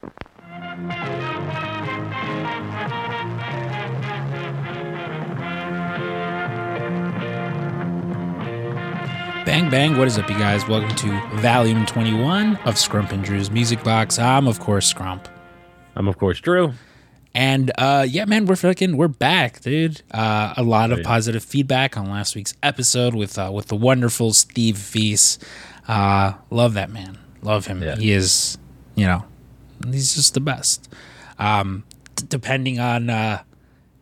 Bang bang, what is up, you guys? Welcome to Volume 21 of Scrump and Drew's Music Box. I'm, of course, Scrump. I'm of course Drew. And uh, yeah, man, we're fucking we're back, dude. Uh, a lot of positive feedback on last week's episode with uh, with the wonderful Steve Feast. Uh, love that man. Love him. Yeah. He is, you know, he's just the best. Um, d- depending on uh,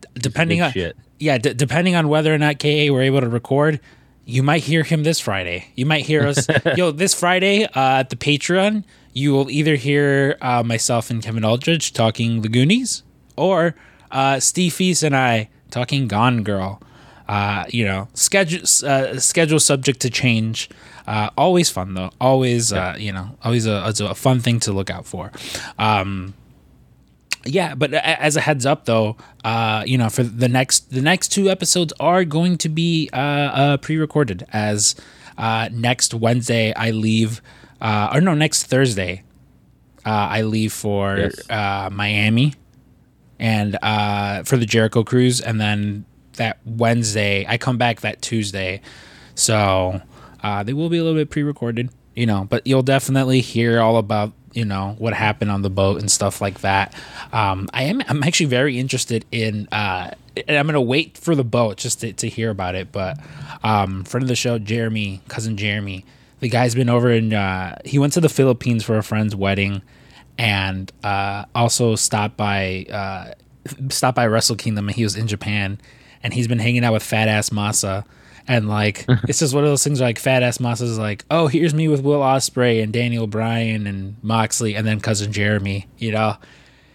d- depending on shit. yeah, d- depending on whether or not KA were able to record, you might hear him this Friday. You might hear us, yo, this Friday uh, at the Patreon. You will either hear uh, myself and Kevin Aldridge talking The Goonies, or uh, Steve Feast and I talking Gone Girl. Uh, you know, schedule uh, schedule subject to change. Uh, always fun though. Always, uh, you know, always a, a fun thing to look out for. Um, yeah but a- as a heads up though uh you know for the next the next two episodes are going to be uh, uh pre-recorded as uh next wednesday i leave uh or no next thursday uh i leave for Yes. uh miami and uh for the jericho cruise and then that wednesday i come back that tuesday so uh, they will be a little bit pre-recorded, you know, but you'll definitely hear all about you know what happened on the boat and stuff like that. Um, I am I'm actually very interested in, uh, and I'm gonna wait for the boat just to, to hear about it. But um, friend of the show, Jeremy, cousin Jeremy, the guy's been over in. Uh, he went to the Philippines for a friend's wedding, and uh, also stopped by uh, stopped by Wrestle Kingdom. And he was in Japan, and he's been hanging out with Fat Ass Masa. And like it's just one of those things where, like Fat Ass Masa's like, oh, here's me with Will Ospreay and Daniel Bryan and Moxley, and then cousin Jeremy. You know,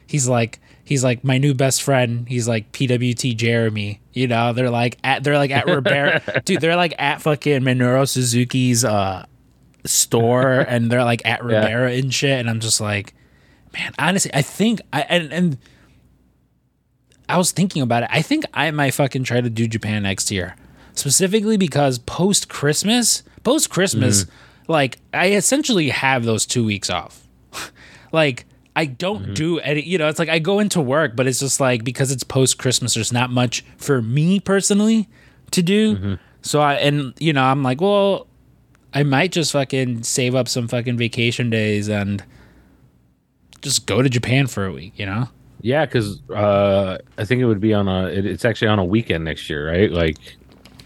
he's like he's like my new best friend. He's like PWT Jeremy. You know, they're like at they're like at Ribera, dude. They're like at fucking Minoru Suzuki's uh store, and they're like at Ribera and shit. And I'm just like, man, honestly, I think I and and I was thinking about it. I think I might fucking try to do Japan next year, specifically because post Christmas, post Christmas, mm-hmm. like I essentially have those two weeks off. like I don't mm-hmm. do any, you know, it's like I go into work, but it's just like because it's post Christmas, there's not much for me personally to do. Mm-hmm. So I and you know I'm like, well, I might just fucking save up some fucking vacation days and just go to Japan for a week, you know? Yeah, because uh, I think it would be on a. It, it's actually on a weekend next year, right? Like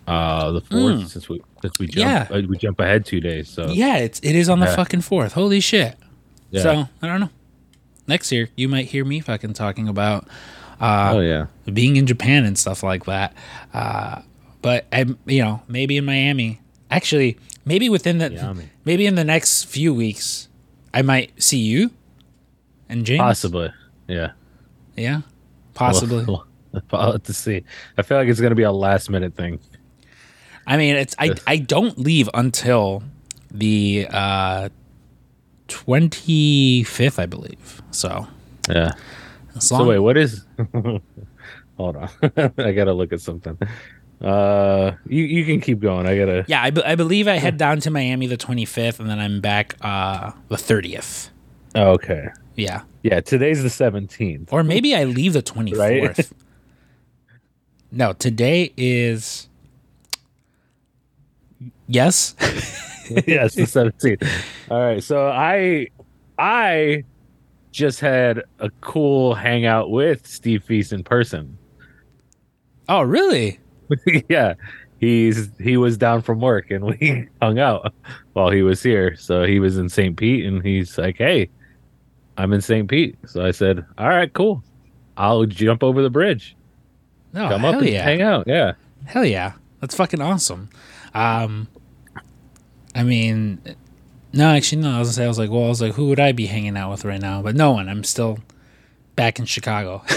uh, the fourth, since we since we jump Yeah. uh, we jump ahead two days. So Yeah, it's it is on the Yeah. fucking fourth. Holy shit. Yeah. So I don't know. Next year you might hear me fucking talking about uh oh yeah, being in Japan and stuff like that. Uh but I'm you know, maybe in Miami. Actually, maybe within the Miami. maybe in the next few weeks I might see you and James. possibly. Yeah, Yeah. Possibly. We'll, we'll have to see. I feel like it's gonna be a last minute thing. I mean, it's I I don't leave until the uh 25th, I believe. So, Yeah. So wait, what is? Hold on, I gotta look at something. Uh, you you can keep going. I gotta. Yeah, I, be- I believe I head down to Miami the 25th and then I'm back uh the 30th. Oh, okay. Yeah. Yeah, today's the seventeenth. Or maybe I leave the 24th. Right. no, today is Yes. yes, the seventeenth. All right. So I I just had a cool hangout with Steve Feast in person. oh, really? yeah. He's he was down from work and we hung out while he was here. So he was in St. Pete and he's like, Hey, I'm in St. Pete. So I said, All right, cool. I'll jump over the bridge. No, Come Oh, hell up and yeah. hang out. Yeah. Hell yeah. That's fucking awesome. Um I mean no, actually no, I was gonna say I was like, well, I was like, who would I be hanging out with right now? But no one. I'm still back in Chicago.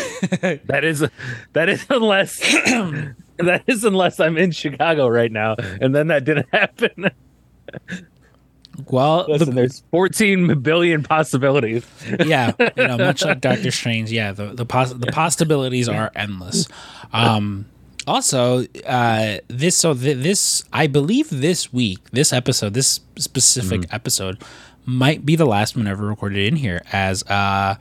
That is that is unless that is unless I'm in Chicago right now. And then that didn't happen. well, the, Listen, there's 14 billion possibilities. yeah, you know, much like Doctor Strange, yeah, the the, poss- the possibilities are endless. Um, also, uh, this so th- this I believe this week, this episode, this specific episode might be the last one ever recorded in here as uh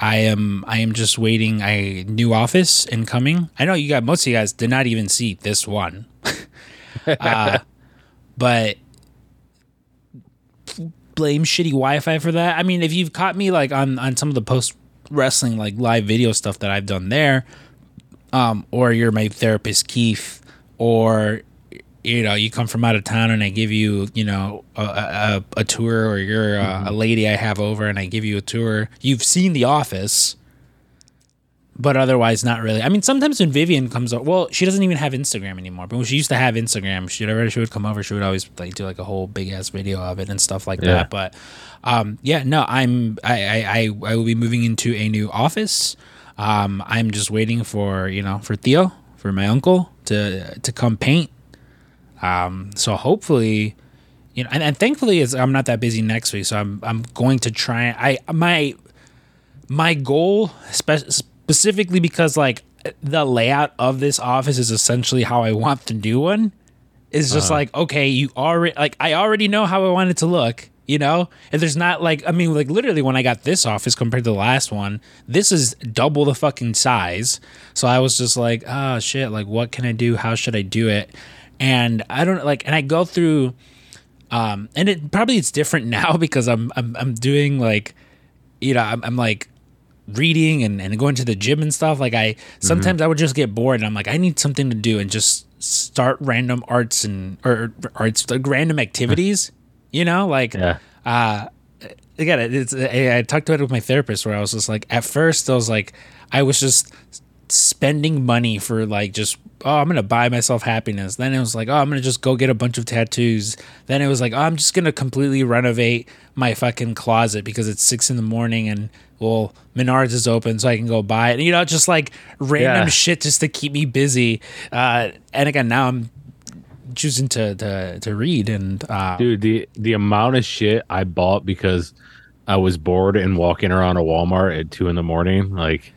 I am I am just waiting a new office incoming. I know you got most of you guys did not even see this one. uh, but blame shitty Wi-Fi for that. I mean, if you've caught me like on on some of the post wrestling like live video stuff that I've done there, um, or you're my therapist Keith, or you know you come from out of town and I give you you know a, a, a tour, or you're a, mm-hmm. a lady I have over and I give you a tour. You've seen The Office but otherwise not really. I mean, sometimes when Vivian comes over, well, she doesn't even have Instagram anymore. But when she used to have Instagram, she whenever she would come over, she would always like do like a whole big ass video of it and stuff like yeah. that. But um, yeah, no, I'm I, I I will be moving into a new office. Um, I'm just waiting for you know for Theo for my uncle to to come paint. Um, so hopefully, you know, and, and thankfully, I'm not that busy next week, so I'm I'm going to try. I my my goal, especially specifically because like the layout of this office is essentially how I want the new one. Is just uh-huh. like okay, you already like I already know how I want it to look, you know. And there's not like I mean like literally when I got this office compared to the last one, this is double the fucking size. So I was just like, oh shit, like what can I do? How should I do it? And I don't like, and I go through, um, and it probably it's different now because I'm I'm I'm doing like, you know, I'm, I'm like reading and, and going to the gym and stuff like i sometimes mm-hmm. i would just get bored and i'm like i need something to do and just start random arts and or arts like random activities you know like yeah. uh again it's I, I talked about it with my therapist where i was just like at first i was like i was just spending money for like just oh i'm gonna buy myself happiness then it was like oh i'm gonna just go get a bunch of tattoos then it was like oh i'm just gonna completely renovate my fucking closet because it's six in the morning and well, Menards is open, so I can go buy it. You know, just like random yeah. shit just to keep me busy. Uh, and again, now I'm choosing to to, to read and uh, dude, the the amount of shit I bought because I was bored and walking around a Walmart at two in the morning, like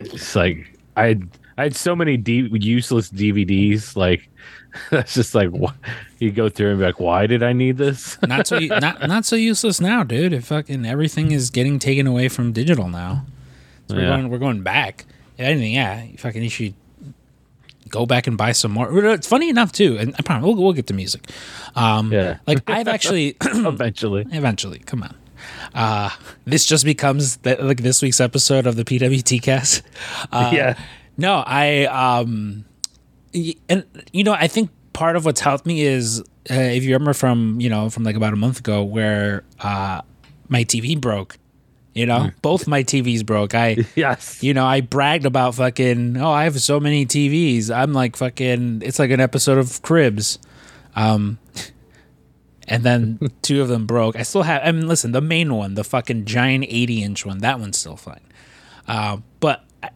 it's like I had I had so many D- useless DVDs, like that's just like what you go through and be like, why did I need this? not so not not so useless now, dude. If fucking everything is getting taken away from digital now, so we're going we're going back. If anything, yeah, fucking you should go back and buy some more. It's funny enough too, and I promise we'll, we'll get to music. Um, yeah, like I've actually eventually, eventually, come on. Uh, this just becomes the, like this week's episode of the PWT cast. Uh, yeah. No, I um and you know, I think part of what's helped me is uh, if you remember from you know from like about a month ago where uh, my TV broke. You know, mm. both my TVs broke. I yes. You know, I bragged about fucking. Oh, I have so many TVs. I'm like fucking. It's like an episode of Cribs. Um, and then two of them broke. I still have. I mean, listen, the main one, the fucking giant 80 inch one, that one's still fine. But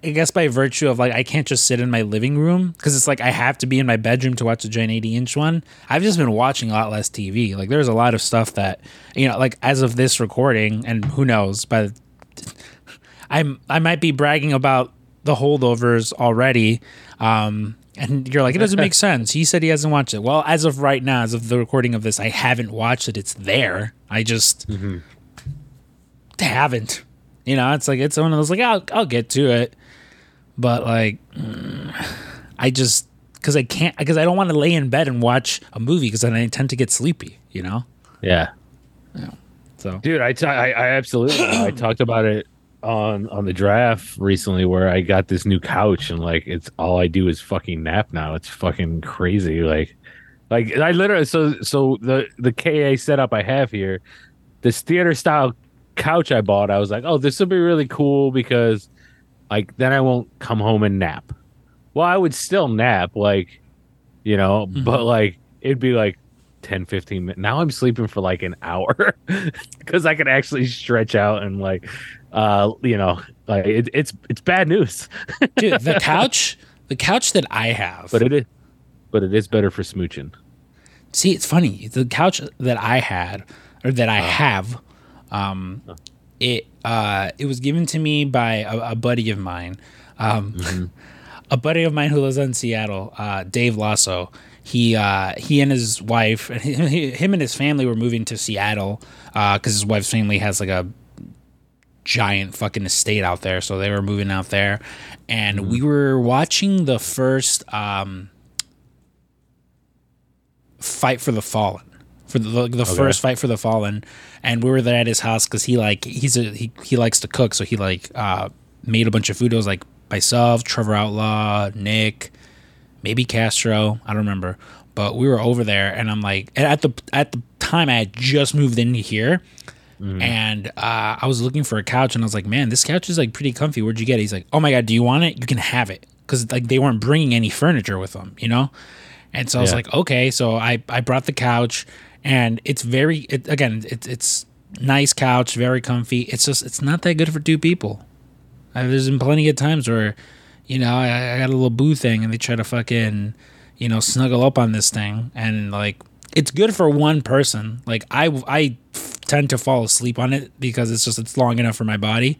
I guess by virtue of like I can't just sit in my living room because it's like I have to be in my bedroom to watch the giant 80 inch one. I've just been watching a lot less TV. Like there's a lot of stuff that you know, like as of this recording, and who knows, but I'm I might be bragging about the holdovers already. Um, and you're like, it doesn't make sense. He said he hasn't watched it. Well, as of right now, as of the recording of this, I haven't watched it. It's there. I just mm-hmm. haven't. You know, it's like it's one of those like I'll I'll get to it, but like mm, I just because I can't because I don't want to lay in bed and watch a movie because then I tend to get sleepy. You know. Yeah. Yeah. So, dude, I, t- I, I absolutely I talked about it on on the draft recently where I got this new couch and like it's all I do is fucking nap now. It's fucking crazy. Like like I literally so so the the KA setup I have here, this theater style couch I bought, I was like, oh, this will be really cool because like then I won't come home and nap. Well, I would still nap, like, you know, mm-hmm. but like it'd be like 10, 15 minutes. Now I'm sleeping for like an hour because I can actually stretch out and like, uh, you know, like it, it's it's bad news. Dude, the couch, the couch that I have, but it is, but it is better for smooching. See, it's funny. The couch that I had or that I uh, have um, it uh, it was given to me by a, a buddy of mine, um, mm-hmm. a buddy of mine who lives in Seattle, uh, Dave Lasso. he uh, he and his wife, him and his family were moving to Seattle because uh, his wife's family has like a giant fucking estate out there, so they were moving out there, and mm-hmm. we were watching the first um, fight for the fallen for the, the okay. first fight for the fallen and we were there at his house because he like he's a he, he likes to cook so he like uh made a bunch of food it was like myself trevor outlaw nick maybe castro i don't remember. But we were over there and i'm like at the at the time i had just moved into here mm-hmm. and uh, i was looking for a couch and i was like man this couch is like pretty comfy. Where'd you get it? He's like oh my god do you want it? You can have it. Because like they weren't bringing any furniture with them you know? And so I was like, okay. So I, I brought the couch and it's very, it, again, it, it's nice couch, very comfy. It's just, it's not that good for two people. I, there's been plenty of times where, you know, I, I got a little boo thing and they try to fucking, you know, snuggle up on this thing. And like, it's good for one person. Like I, I tend to fall asleep on it because it's just, it's long enough for my body.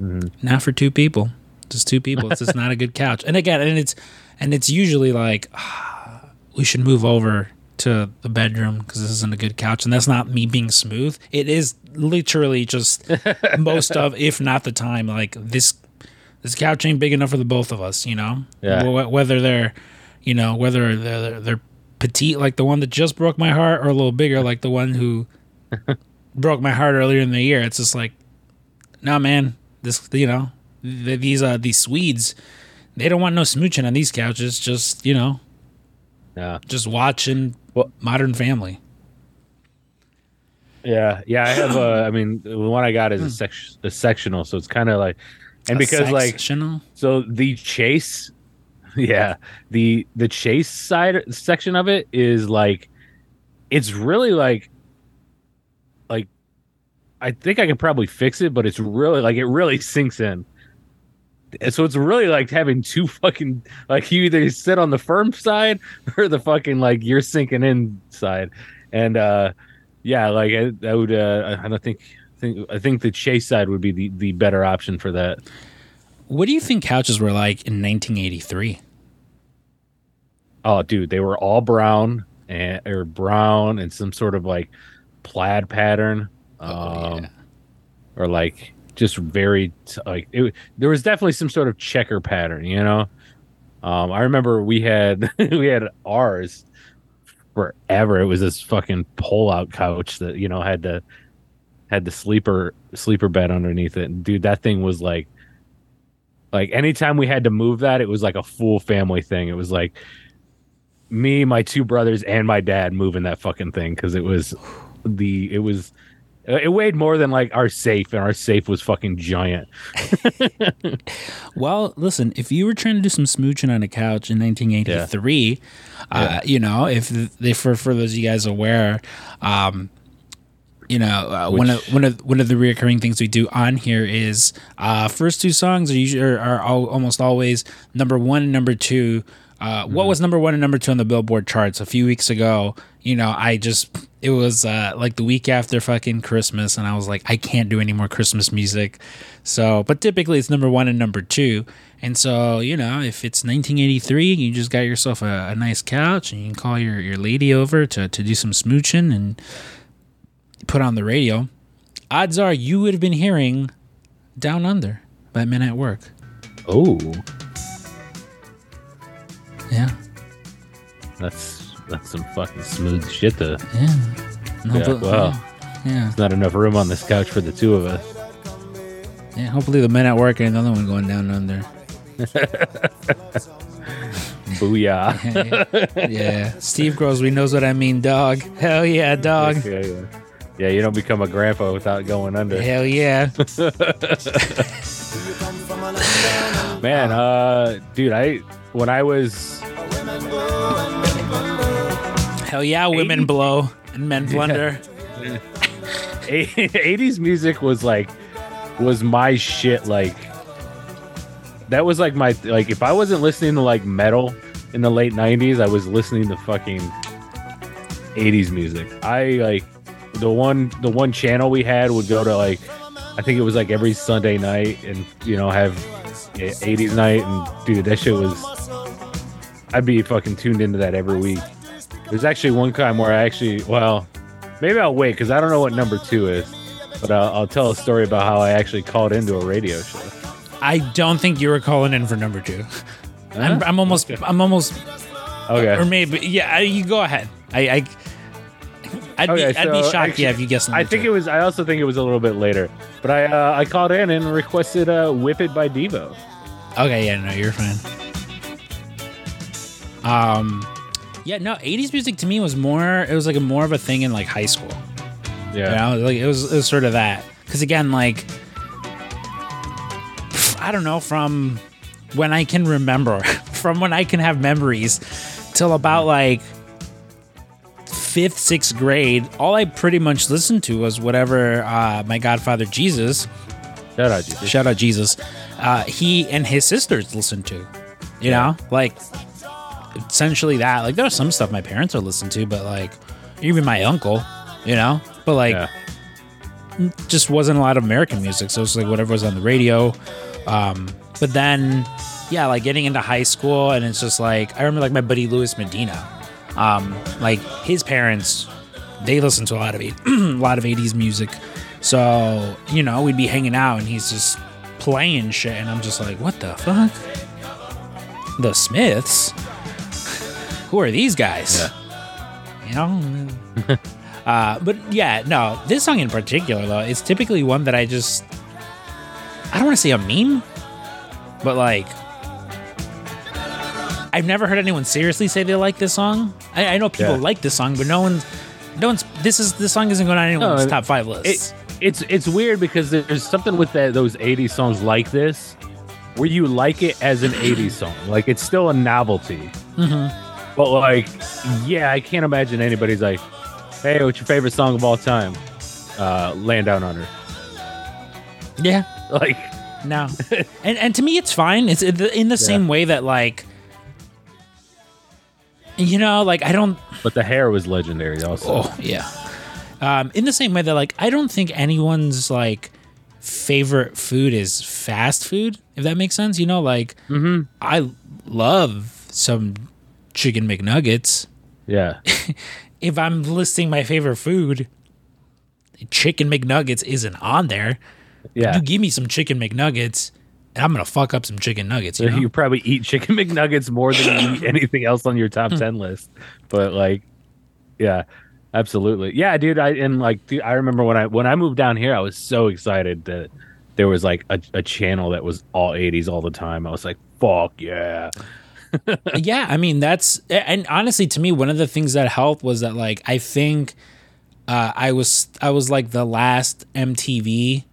Mm-hmm. Not for two people. Just two people. It's just not a good couch. And again, and it's, and it's usually like ah, we should move over to the bedroom because this isn't a good couch and that's not me being smooth it is literally just most of if not the time like this this couch ain't big enough for the both of us you know yeah. whether they're you know whether they're, they're petite like the one that just broke my heart or a little bigger like the one who broke my heart earlier in the year it's just like no man this you know these uh these swedes they don't want no smooching on these couches. Just you know, yeah, just watching well, Modern Family. Yeah, yeah. I have a. I mean, the one I got is a, hmm. sec- a sectional, so it's kind of like, and a because sectional? like, so the chase, yeah, the the chase side section of it is like, it's really like, like, I think I can probably fix it, but it's really like it really sinks in so it's really like having two fucking like you either sit on the firm side or the fucking like you're sinking in side. And uh yeah like i, I would uh i don't think think i think the chase side would be the the better option for that. What do you think couches were like in 1983 oh dude they were all brown and or brown and some sort of like plaid pattern oh, um yeah. or like just very like it, there was definitely some sort of checker pattern, you know. Um, I remember we had we had ours forever. It was this fucking pull-out couch that you know had the had the sleeper sleeper bed underneath it. And dude, that thing was like like anytime we had to move that, it was like a full family thing. It was like me, my two brothers, and my dad moving that fucking thing because it was the it was it weighed more than like our safe, and our safe was fucking giant. well, listen, if you were trying to do some smooching on a couch in 1983, yeah. Uh, yeah. you know, if they for for those of you guys aware, um, you know, uh, Which, one of one of one of the recurring things we do on here is uh, first two songs are usually are, are all, almost always number one and number two. Uh, mm-hmm. What was number one and number two on the Billboard charts a few weeks ago? You know, I just it was uh, like the week after fucking Christmas, and I was like, I can't do any more Christmas music. So, but typically it's number one and number two. And so, you know, if it's 1983, you just got yourself a, a nice couch and you can call your, your lady over to, to do some smooching and put on the radio. Odds are you would have been hearing Down Under by Men at Work. Oh. Yeah. That's that's some fucking smooth shit to. Yeah. No, yeah, but, well, yeah. yeah. There's not enough room on this couch for the two of us. Yeah, hopefully the men at work and another one going down under. Booyah. yeah, yeah. Steve Grosby knows what I mean, dog. Hell yeah, dog. Yeah, yeah. yeah, you don't become a grandpa without going under. Hell yeah. Man, uh, dude, I when I was Hell yeah, women 80, blow and men blunder. Yeah. 80s music was like was my shit like that was like my like if I wasn't listening to like metal in the late 90s, I was listening to fucking 80s music. I like the one the one channel we had would go to like I think it was like every Sunday night and you know have 80s night and dude that shit was I'd be fucking tuned into that every week. There's actually one time where I actually, well, maybe I'll wait because I don't know what number two is, but I'll, I'll tell a story about how I actually called into a radio show. I don't think you were calling in for number two. I'm, I'm almost. I'm almost. Okay. Or maybe. Yeah. I- You go ahead. I. I I'd be. Okay, I'd be shocked. actually, yeah, if you guessed I think it was. I also think it was a little bit later, but I uh, I called in and requested uh, "Whip It" by Devo. Okay, yeah, no, you're fine. Um, yeah, no, '80s music to me was more. It was like a more of a thing in like high school. Yeah. You know, like it was, it was sort of that. Because again, like, I don't know, from when I can remember, from when I can have memories, till about like fifth, sixth grade, all I pretty much listened to was whatever uh, my godfather Jesus Shout out, Jesus. shout out Jesus, uh, he and his sisters listened to. You know, like essentially that. Like there was some stuff my parents would listen to, but like even my uncle, you know, but like Yeah. just wasn't a lot of American music. So it's like whatever was on the radio. Um, but then, yeah, like getting into high school, and it's just like I remember like my buddy Louis Medina. Um, like his parents, they listened to a lot of a lot of eighties music. So you know, we'd be hanging out, and he's just playing shit, and I'm just like, what the fuck? The Smiths? Who are these guys? You know. Uh, but yeah, no, this song in particular though, it's typically one that I just I don't want to say a meme, but like I've never heard anyone seriously say they like this song. I, I know people Yeah. like this song, but no one's no one's this is this song isn't going on anyone's No, top five list. It, it's it's weird because there's something with that those 80s songs like this where you like it as an 80s song. Like it's still a novelty. Mm-hmm. But like, yeah, I can't imagine anybody's like, "Hey, what's your favorite song of all time?" Uh, "Land Down Under." yeah, Like, no, and and to me it's fine. It's in the, in the same way that like you know, like I don't but the hair was legendary. Also, Oh yeah. Um, in the same way that like I don't think anyone's like favorite food is fast food, if that makes sense. You know, like mm-hmm. I love some chicken McNuggets. yeah, If I'm listing my favorite food, chicken McNuggets isn't on there. yeah. You give me some chicken McNuggets, I'm gonna fuck up some chicken nuggets. You know? You probably eat chicken McNuggets more than you eat anything else on your Hmm. top ten list. But like, yeah, absolutely, yeah, dude. I and like, dude, I remember when I when I moved down here, I was so excited that there was like a, a channel that was all '80s all the time. I was like, fuck yeah, yeah, I mean that's and honestly to me one of the things that helped was that like I think uh, I was I was like the last MTV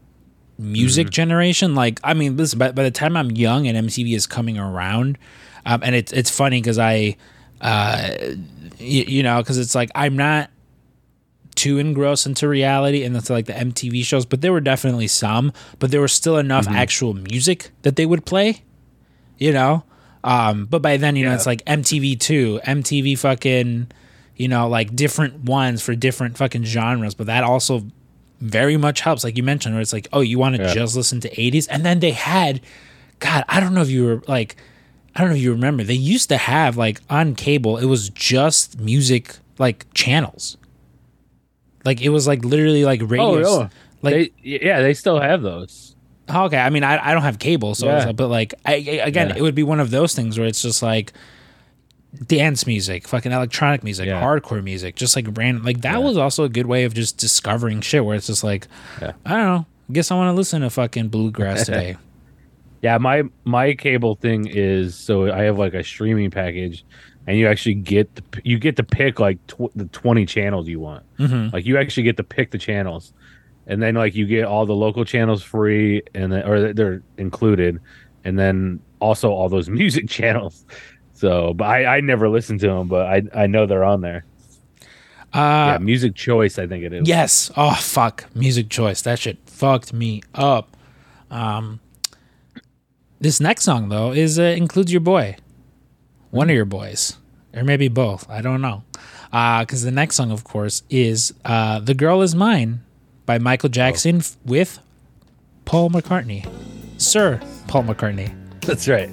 music generation. Like I mean, listen, by, by the time I'm young and MTV is coming around, um, and it's it's funny because I, uh, y- you know, because it's like I'm not too engrossed into reality and into like the MTV shows, but there were definitely some, but there was still enough actual music that they would play, you know. Um, but by then, you know, it's like MTV two, MTV fucking, you know, like different ones for different fucking genres. But that also very much helps, like you mentioned, where it's like, oh, you want to Yeah. just listen to '80s, and then they had, God, I don't know if you were like, I don't know if you remember, they used to have like on cable, it was just music like channels. Like it was like literally like radio. oh. Like they, yeah, they still have those. Oh, okay. I mean, I, I don't have cable, so Yeah. but like, I, I- again, Yeah. it would be one of those things where it's just like dance music, fucking electronic music, Yeah. hardcore music, just like random. Like that Yeah. was also a good way of just discovering shit. Where it's just like, Yeah. I don't know. I guess I want to listen to fucking bluegrass today. Yeah, my my cable thing is so I have like a streaming package, and you actually get the, you get to pick like tw- the twenty channels you want. hmm Like you actually get to pick the channels, and then like you get all the local channels free, and then or they're included, and then also all those music channels. So, but I I never listened to them, but I I know they're on there. Uh, yeah, music choice, I think it is. Yes. Oh fuck. Music choice. That shit fucked me up. Um this next song though is uh, includes your boy. One of your boys. Or maybe both. I don't know. Uh cuz the next song of course is uh The Girl Is Mine by Michael Jackson f- with Paul McCartney. Sir Paul McCartney. that's right.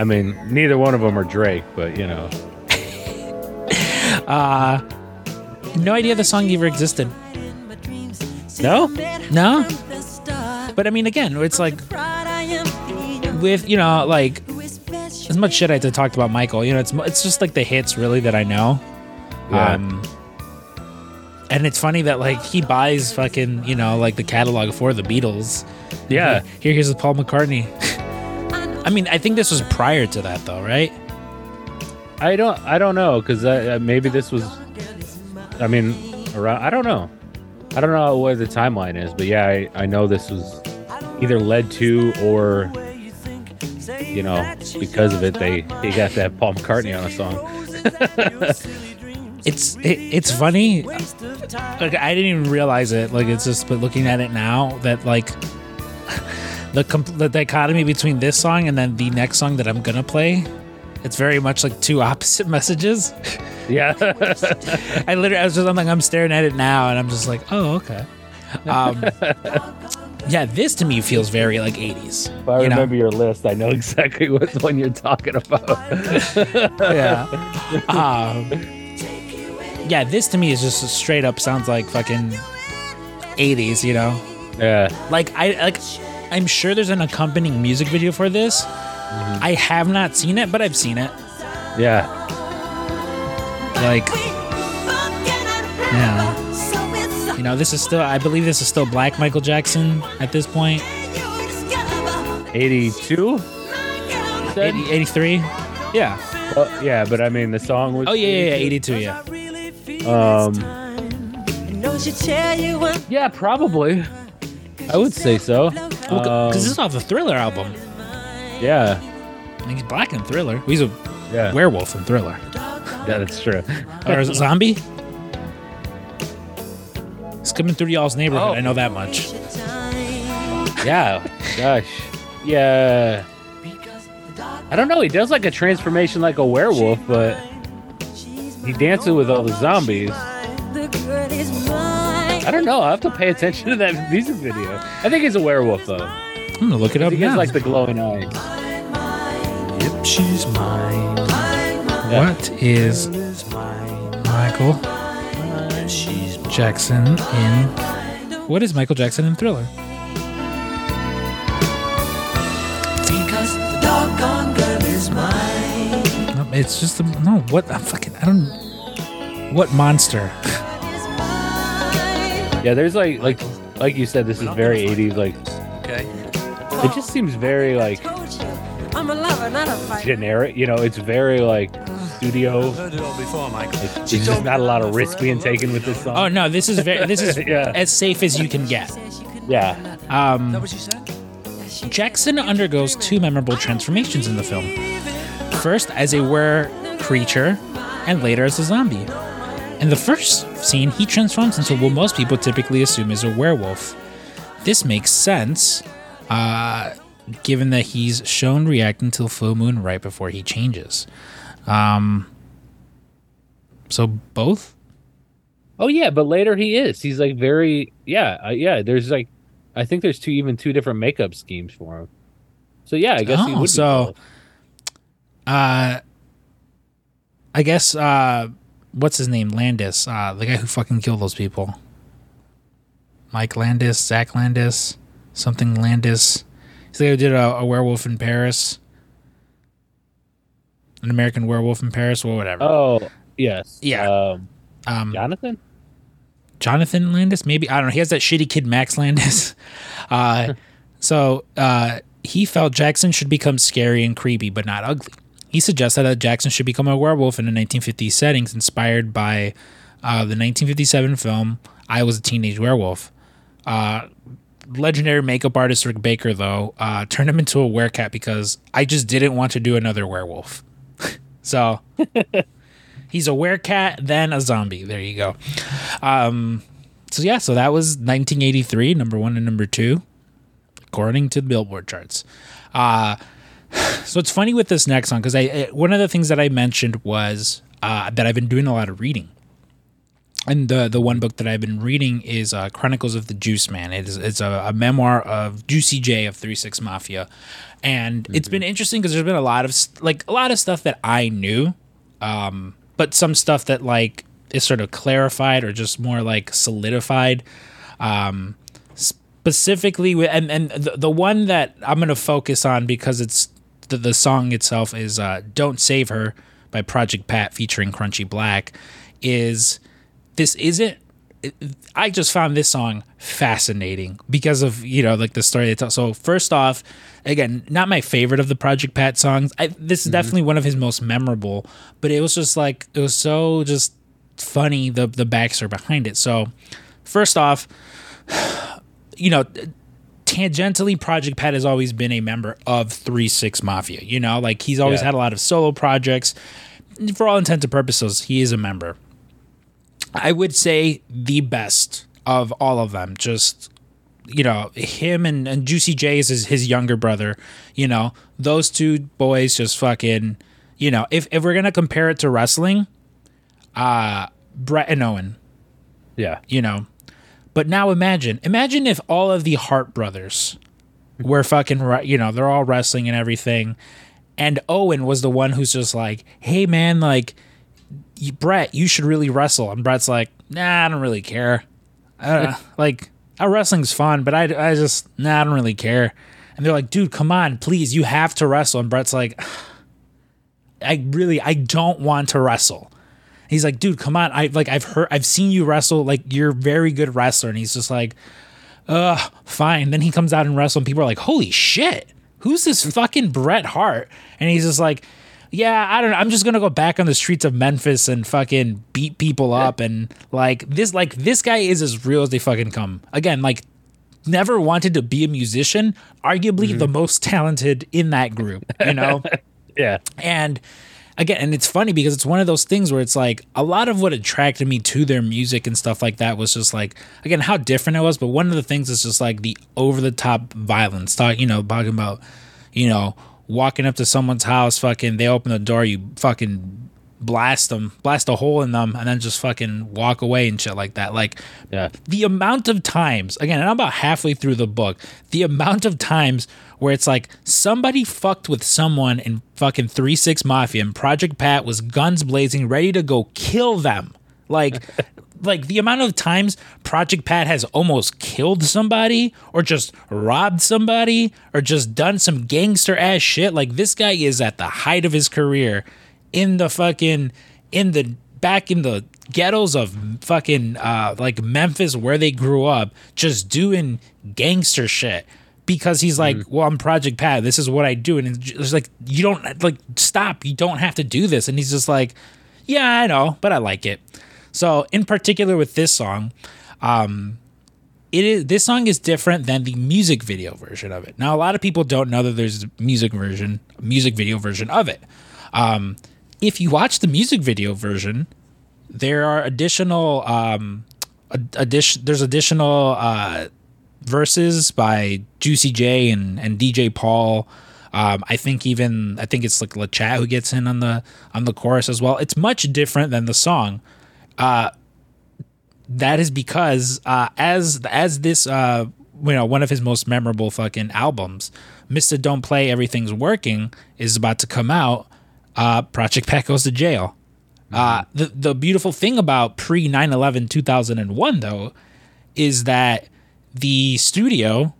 I mean, neither one of them are Drake, but you know. No idea the song even existed. No? No? But I mean, again, it's like with you know, like as much shit I had to talk about Michael. You know, it's it's just like the hits really that I know. Yeah. Um, and it's funny that like he buys fucking you know like the catalog for the Beatles. Yeah. Here, here's Paul McCartney. I mean, I think this was prior to that though, right? I don't. I don't know because uh, maybe this was. I mean, around. I don't know. I don't know what the timeline is, but yeah, I, I know this was either led to or you know because of it they they got to have Paul McCartney on a song. It's it, it's funny. Like I didn't even realize it. Like it's just, but looking at it now, that like the comp- the dichotomy between this song and then the next song that I'm gonna play, it's very much like two opposite messages. Yeah. I literally, I was just, I'm like, I'm staring at it now, and I'm just like, oh, okay. Um, yeah, this to me feels very like 80s. if I you know? remember your list, I know exactly what one you're talking about. yeah. Um, yeah, this to me is just straight up sounds like fucking 80s, you know? yeah. Like I like I'm sure there's an accompanying music video for this. I have not seen it, but I've seen it. Yeah. Like, yeah. You know, this is still I believe this is still Black Michael Jackson at this point. 82? 80, 83? Yeah. Well, yeah, but I mean the song was. Oh yeah, yeah, yeah, 82, yeah. Um. Yeah, probably. I would say so. Because Um, this is off the Thriller album. yeah. I mean, he's black in Thriller. He's a Yeah. werewolf in Thriller. Yeah, that's true. Or is it zombie? He's coming through y'all's neighborhood. Oh. I know that much. Yeah. Gosh. Yeah. I don't know. He does like a transformation like a werewolf, but he dances with all the zombies. I don't know. I have to pay attention to that music video. I think he's a werewolf though. I'm gonna look it up He has now. like the glowing eyes. Yep, she's mine. What is Michael Jackson in? What is Michael Jackson in Thriller? because the doggone girl is mine. No, It's just a, no. What? I'm fucking. I don't. What monster? Yeah, there's like like like you said, this is very 80s. Like Okay. it just seems very like I'm a lover, not a fighter. generic. You know, it's very like studio. Heard it all before, Michael. Like, there's just not a lot of risk being taken with this song. Oh no, this is very. This is Yeah. as safe as you can get. Yeah. Um, That what she said? Jackson undergoes two memorable transformations in the film. First as a were creature, and later as a zombie. In the first scene, he transforms into what most people typically assume is a werewolf. This makes sense, uh, given that he's shown reacting to the full moon right before he changes. Um, so both? Oh yeah, but later he is. He's like very yeah, uh, yeah. There's like, I think there's two even two different makeup schemes for him. So yeah, I guess he Oh, would. so-. Uh, I guess uh, what's his name? Landis, uh, the guy who fucking killed those people. Mike Landis, Zach Landis, something Landis. He's the guy who did a, a werewolf in Paris, an American werewolf in Paris, or whatever. Oh yes, Yeah. Um, um, Jonathan. Jonathan Landis, maybe I don't know. He has that shitty kid Max Landis. Uh, so uh, he felt Jackson should become scary and creepy, but not ugly. He suggested that Jackson should become a werewolf in a 1950s settings, inspired by uh, the 1957 film "I Was a Teenage Werewolf." Uh, legendary makeup artist Rick Baker, though, uh, turned him into a werecat because I just didn't want to do another werewolf. so he's a werecat, then a zombie. There you go. Um, so yeah, so that was 1983, number one and number two, according to the Billboard charts. Uh, so it's funny with this next song because I, I one of the things that I mentioned was uh, that I've been doing a lot of reading, and the the one book that I've been reading is uh, Chronicles of the Juice Man. It is it's a, a memoir of Juicy J of Three Six Mafia, and it's been interesting because there's been a lot of like a lot of stuff that I knew, um, but some stuff that like is sort of clarified or just more like solidified. Um, specifically, with, and and the, the one that I'm gonna focus on because it's the, the song itself is uh, "Don't Save Her" by Project Pat featuring Crunchy Black. Is this isn't I just found this song fascinating because of you know like the story they tell. So first off, again, not my favorite of the Project Pat songs. I, this is definitely one of his most memorable, but it was just like it was so just funny the the backstory behind it. So first off, you know, tangentially, Project Pat has always been a member of Three Six Mafia. You know, like he's always Yeah. had a lot of solo projects. For all intents and purposes, he is a member. I would say the best of all of them. Just you know, him and, and Juicy J is his, his younger brother. You know, those two boys just fucking. You know, if if we're gonna compare it to wrestling, uh Bret and Owen. Yeah. You know, but now imagine, imagine if all of the Hart brothers were fucking, re- you know, they're all wrestling and everything, and Owen was the one who's just like, "Hey man, like, Bret, you should really wrestle," and Bret's like, "Nah, I don't really care. I like, our wrestling's fun, but I, I just, nah, I don't really care." And they're like, "Dude, come on, please, you have to wrestle," and Bret's like, "I really, I don't want to wrestle." He's like, dude, come on. I like I've heard I've seen you wrestle. Like you're a very good wrestler. And he's just like, uh, fine. Then he comes out and wrestles, and people are like, holy shit, who's this fucking Bret Hart? And he's just like, Yeah, I don't know. I'm just gonna go back on the streets of Memphis and fucking beat people up and like this like this guy is as real as they fucking come. Again, like never wanted to be a musician, arguably the most talented in that group, you know? Yeah. And again, and it's funny because it's one of those things where it's like a lot of what attracted me to their music and stuff like that was just like again how different it was. But one of the things is just like the over the top violence. Talk, you know, talking about, you know, walking up to someone's house, fucking they open the door, you fucking blast them, blast a hole in them, and then just fucking walk away and shit like that. Like Yeah. the amount of times again and i'm about halfway through the book the amount of times where it's like somebody fucked with someone in fucking 3-6 mafia and project pat was guns blazing ready to go kill them like like the amount of times project pat has almost killed somebody or just robbed somebody or just done some gangster ass shit like this guy is at the height of his career in the fucking in the back in the ghettos of fucking uh like Memphis where they grew up just doing gangster shit because he's like well I'm Project Pat. This is what I do. And it's like you don't like stop. You don't have to do this. And he's just like yeah I know but I like it. So in particular with this song um it is this song is different than the music video version of it. Now a lot of people don't know that there's a music version, a music video version of it. Um, if you watch the music video version, there are additional um, addition. There's additional uh, verses by Juicy J and and DJ Paul. Um, I think even I think it's like La Chat who gets in on the on the chorus as well. It's much different than the song that is because uh, as as this uh, you know one of his most memorable fucking albums, Mister Don't Play Everything's Working is about to come out. Uh, Project Pat goes to jail. Uh, the the beautiful thing about pre 9-11 2001 though is that the studio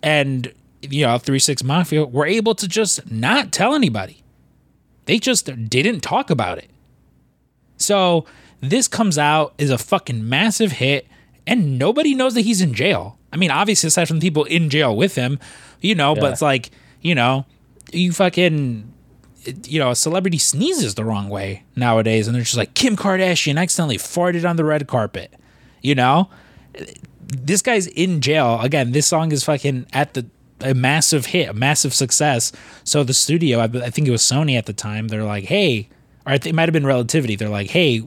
and you know 36 Mafia were able to just not tell anybody. They just didn't talk about it. So this comes out is a fucking massive hit, and nobody knows that he's in jail. I mean, obviously, aside from the people in jail with him, you know, but it's like, you know, you fucking, you know, a celebrity sneezes the wrong way nowadays, and they're just like, Kim Kardashian accidentally farted on the red carpet, you know? This guy's in jail. Again, this song is fucking at the a massive hit, a massive success. So the studio, I, I think it was Sony at the time, they're like, hey, or it might have been Relativity. They're like, hey,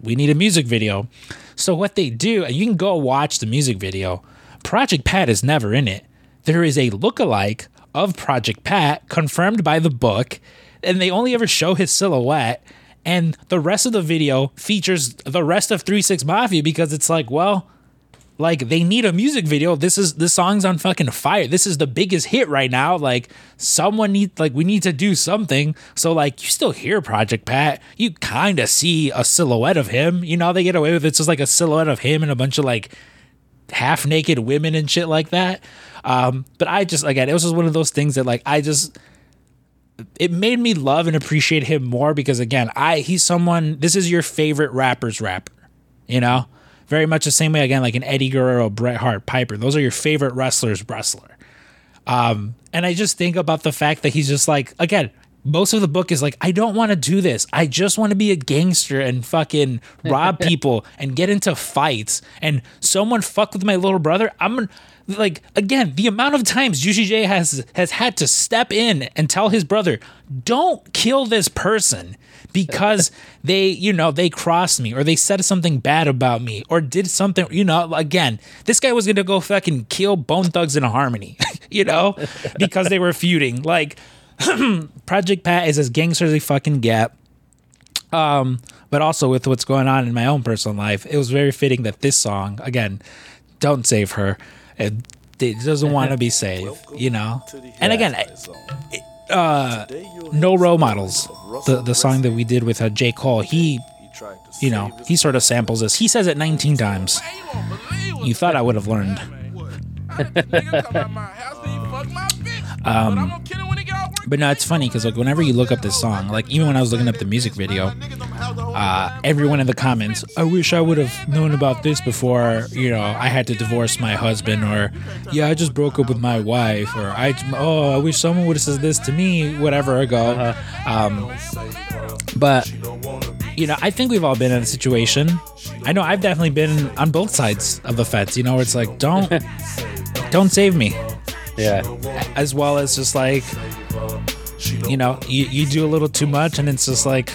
we need a music video. So what they do, and you can go watch the music video. Project Pat is never in it. There is a lookalike of Project Pat confirmed by the book, and they only ever show his silhouette. and the rest of the video features the rest of 3 6 Mafia because it's like, well, like they need a music video. This is this song's on fucking fire. This is the biggest hit right now. Like someone need like we need to do something. So like you still hear Project Pat. You kind of see a silhouette of him. You know they get away with it. It's just like a silhouette of him and a bunch of like half naked women and shit like that. Um, but I just again, it was just one of those things that like I just it made me love and appreciate him more because again, I he's someone this is your favorite rapper's rapper, you know? Very much the same way again, like an Eddie Guerrero, Bret Hart, Piper. Those are your favorite wrestlers, wrestler. Um, and I just think about the fact that he's just like, again, most of the book is like, I don't want to do this. I just want to be a gangster and fucking rob people and get into fights. And someone fuck with my little brother. I'm like again, the amount of times Juicy J has has had to step in and tell his brother, don't kill this person because they, you know, they crossed me or they said something bad about me or did something, you know, again, this guy was gonna go fucking kill Bone Thugs-n-Harmony, you know, because they were feuding. Like Project Pat is as gangster as they fucking get. Um, but also with what's going on in my own personal life, it was very fitting that this song, again, don't save her. It, it doesn't want to be saved, you know. And again, uh, no role models. The the song that we did with uh, J Cole, he, you know, he sort of samples this. He says it 19 times. You thought I would have learned. Um, but no, it's funny because like whenever you look up this song, like even when I was looking up the music video, uh, everyone in the comments, I wish I would have known about this before, you know, I had to divorce my husband, or yeah, I just broke up with my wife, or I oh, I wish someone would have said this to me, whatever ago. Um, but you know, I think we've all been in a situation. I know I've definitely been on both sides of the fence. You know, where it's like, don't, don't save me Yeah. as well as just like you know you, you do a little too much and it's just like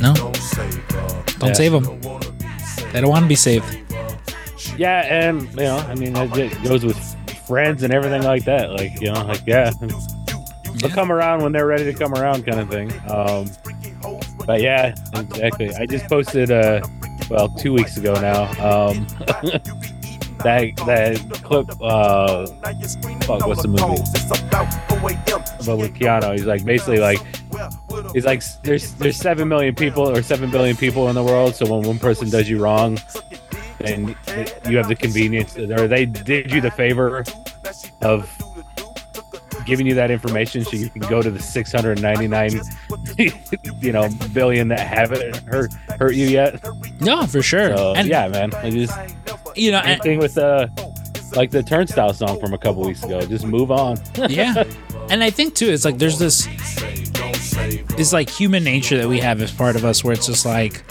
no don't Yeah. save them they don't want to be saved Yeah, and you know, I mean, it it goes with friends and everything like that. Like, you know, like yeah, they'll come around when they're ready to come around, kind of thing. Um, but yeah, exactly. I just posted, uh, well, two weeks ago now. Um, that that clip. Uh, fuck, what's the movie? But with Keanu, he's like basically like he's like there's there's seven million people or seven billion people in the world. So when one person does you wrong, and you have the convenience, or they did you the favor of giving you that information so you can go to the 699 you know billion that haven't hurt hurt you yet no for sure so and yeah man I just you know same and, thing with uh like the turnstile song from a couple weeks ago just move on yeah and i think too it's like there's this this like human nature that we have as part of us where it's just like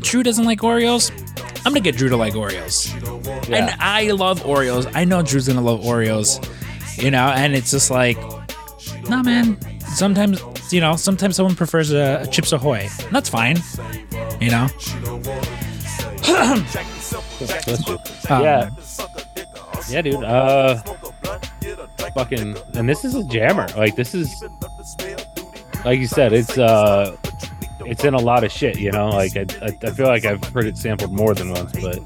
drew doesn't like oreos i'm gonna get drew to like oreos and I love Oreos. I know Drew's gonna love Oreos, you know, and it's just like, nah, man. Sometimes, you know, sometimes someone prefers a, a Chips Ahoy. And that's fine, you know. Yeah. Yeah dude uh fucking and this is a jammer. Like this is like you said it's uh it's in a lot of shit you know? Like i, I, I feel like i've heard it sampled more than once but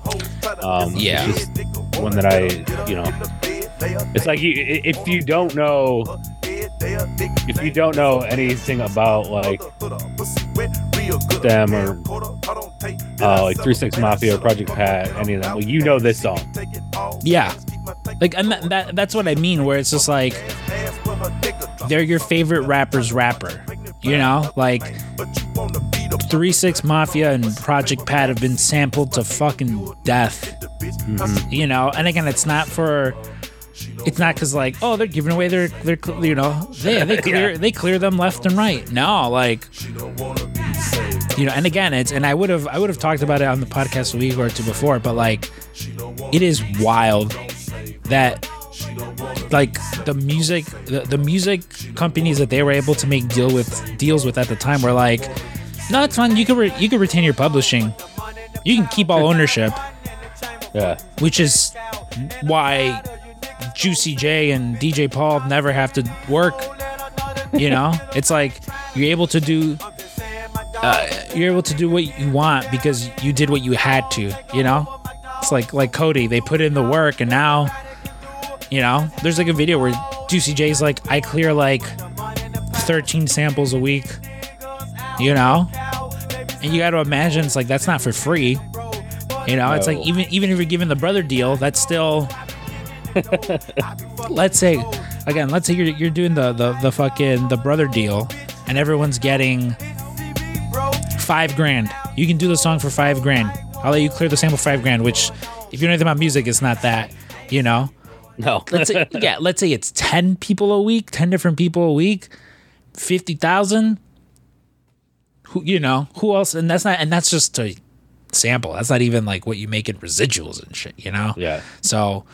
um Yeah. one that i you know it's like you if you don't know if you don't know anything about like them or uh like 36 mafia or project pat any of them. Well, you know this song. Yeah, like, and that, that that's what I mean. Where it's just like they're your favorite rapper's rapper, you know, like. Three Six Mafia and Project Pat have been sampled to fucking death. You know, and again, it's not for, it's not because like, oh, they're giving away their their you know, they they clear they clear them left and right. No, like, you know, and again, it's and I would have I would have talked about it on the podcast a week or two before, but like, it is wild that like the music the, the music companies that they were able to make deal with deals with at the time were like no it's fine. You could re- you could retain your publishing. You can keep all ownership. Yeah. Which is why Juicy J and DJ Paul never have to work you know it's like you're able to do uh, you're able to do what you want because you did what you had to. You know, it's like like Cody. They put in the work, and now, you know, there's like a video where Juicy J's like, I clear like 13 samples a week. You know, and you got to imagine it's like that's not for free. You know, it's like even even if you're giving the brother deal, that's still. let's say, again, let's say you're you're doing the the the fucking the brother deal, and everyone's getting five grand. You can do the song for five grand. I'll let you clear the sample five grand. Which, if you know anything about music, it's not that. You know, No. let's say yeah, let's say it's ten people a week, ten different people a week, fifty thousand. Who you know who else? And that's not and that's just a sample. That's not even like what you make in residuals and shit. You know. yeah. So,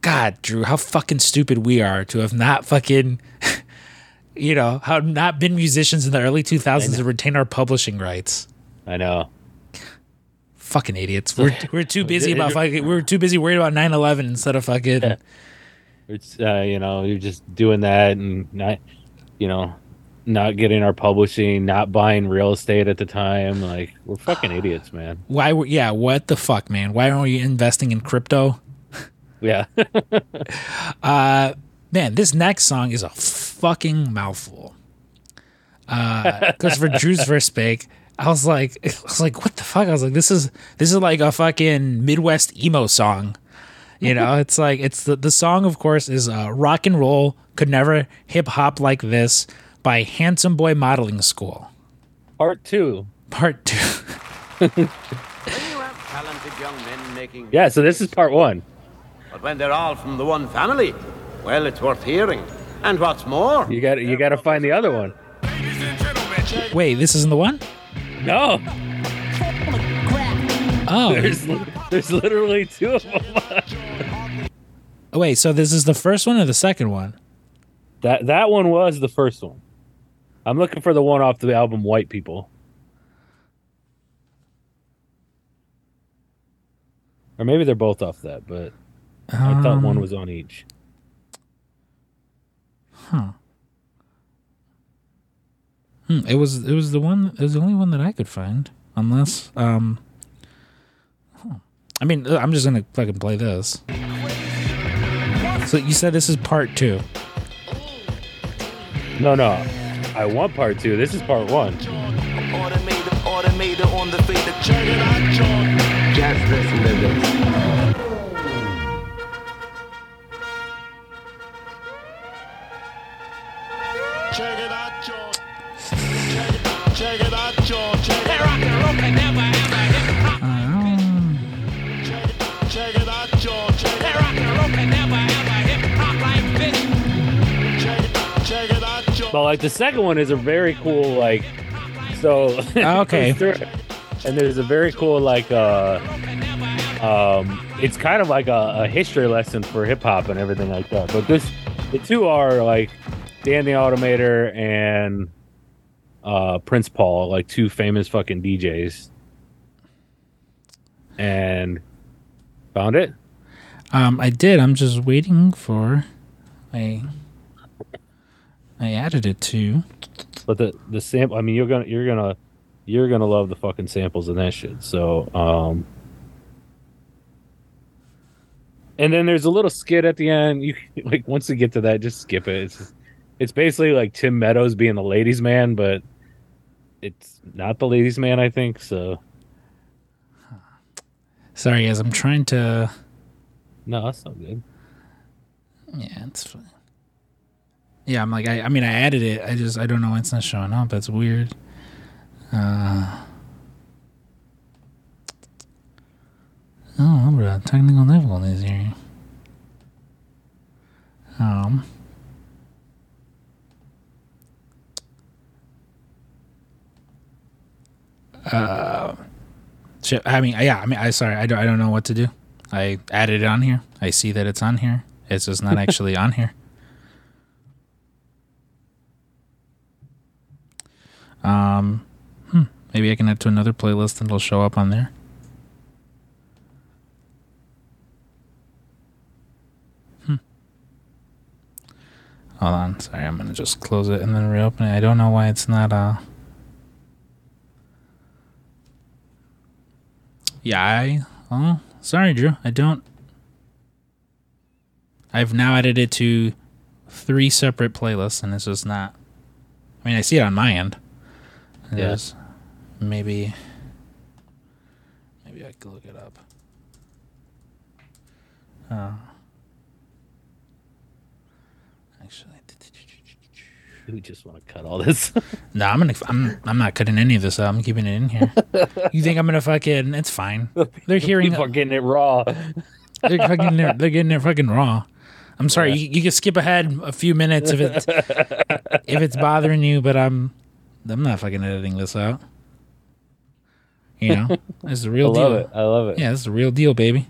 God, Drew, how fucking stupid we are to have not fucking, you know, how not been musicians in the early two thousands to retain our publishing rights. I know. Fucking idiots. We're we're too busy about fucking. We're too busy worried about 9-11 instead of fucking. It's uh, you know, you're just doing that and not you know, not getting our publishing, not buying real estate at the time. Like we're fucking idiots, man. Why were yeah? What the fuck, man? Why aren't we investing in crypto? Yeah. Man, this next song is a fucking mouthful. Because for Drew's verse spake, I was like, I was like, what the fuck? I was like, this is this is like a fucking Midwest emo song. You know, it's like it's the the song, of course, is uh, "Rock and Roll Could Never Hip Hop Like This" by Handsome Boy Modeling School, Part two. Part Two. You have talented young men making Yeah, so this is part one. But when they're all from the one family, well, it's worth hearing. And what's more, You got you got to find the other one. Wait, this isn't the one. No, Oh, there's there's literally two of them. wait. So this is the first one or the second one? That that one was the first one. I'm looking for the one off the album White People. Or maybe they're both off that, but I thought one was on each. Huh. Hmm, it was it was the one it was the only one that I could find. Unless um huh. I mean uh, I'm just gonna fucking play this. So you said this is part two. No, no. I want part two. This is part one. Automator, automator on the fader. Check it John. just listen to this. But like the second one is a very cool like so Okay. and there's a very cool like uh um it's kind of like a, a history lesson for hip hop and everything like that. But this the two are like Dan the Automator and uh Prince Paul, like two famous fucking DJs. And found it? Um I did, I'm just waiting for I I added it to But the the sample, I mean, you're gonna you're gonna you're gonna love the fucking samples and that shit. So, um, and then there's a little skit at the end. You like once you get to that, just skip it. It's just, it's basically like Tim Meadows being the ladies' man, but it's not the ladies' man. I think so. Sorry guys, I'm trying to No, that's not good. Yeah, it's fine. Yeah, I'm like I, I mean I added it. I just I don't know why it's not showing up. That's weird. Uh Oh, bro, technical difficulties here. Um Uh shit, I mean yeah, I mean I sorry, I don't I don't know what to do. I added it on here. I see that it's on here. It's just not actually on here. Um, hmm, maybe I can add to another playlist and it'll show up on there. Hmm. Hold on, sorry, I'm gonna just close it and then reopen it. I don't know why it's not uh Yeah, I. Oh, sorry, Drew. I don't. I've now added it to three separate playlists, and it's just not. I mean, I see it on my end. It Yeah. Maybe. Maybe I could look it up. Oh. Actually, We just want to cut all this. no, I'm gonna. I'm. I'm not cutting any of this out. I'm keeping it in here. you think I'm gonna fucking? It's fine. They're hearing. People are getting it raw. They're fucking. They're, they're getting it fucking raw. I'm sorry. You, you can skip ahead a few minutes if it's if it's bothering you, but I'm. I'm not fucking editing this out. You know, it's the I real love deal. it. I love it. Yeah, it's the real deal, baby.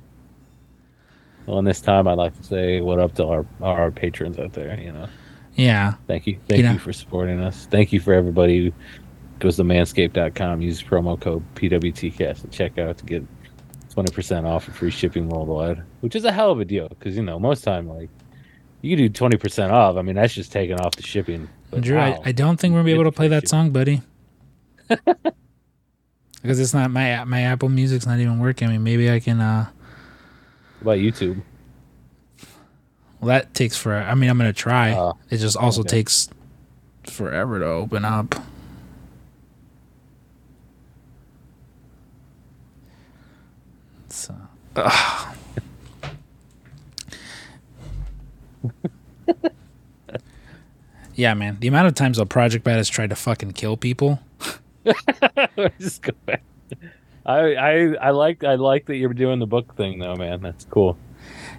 Well, in this time, I'd like to say what up to our our patrons out there. You know, Yeah, thank you, thank know. you for supporting us. Thank you for everybody who goes to manscaped.com, use promo code PWTcast at checkout to get twenty percent off and free shipping worldwide, which is a hell of a deal because you know most time like you do twenty percent off. I mean, that's just taking off the shipping. But Drew, I. I don't think we're gonna be able to play that song, buddy. because it's not my my Apple Music's not even working. I mean, maybe I can. uh What about YouTube. Well, that takes for. I mean, I'm gonna try. Oh, it just also okay. takes forever to open up. So, ugh. yeah, man. The amount of times a Project Pat has tried to fucking kill people. just go back. I I I like I like that you're doing the book thing though, man. That's cool.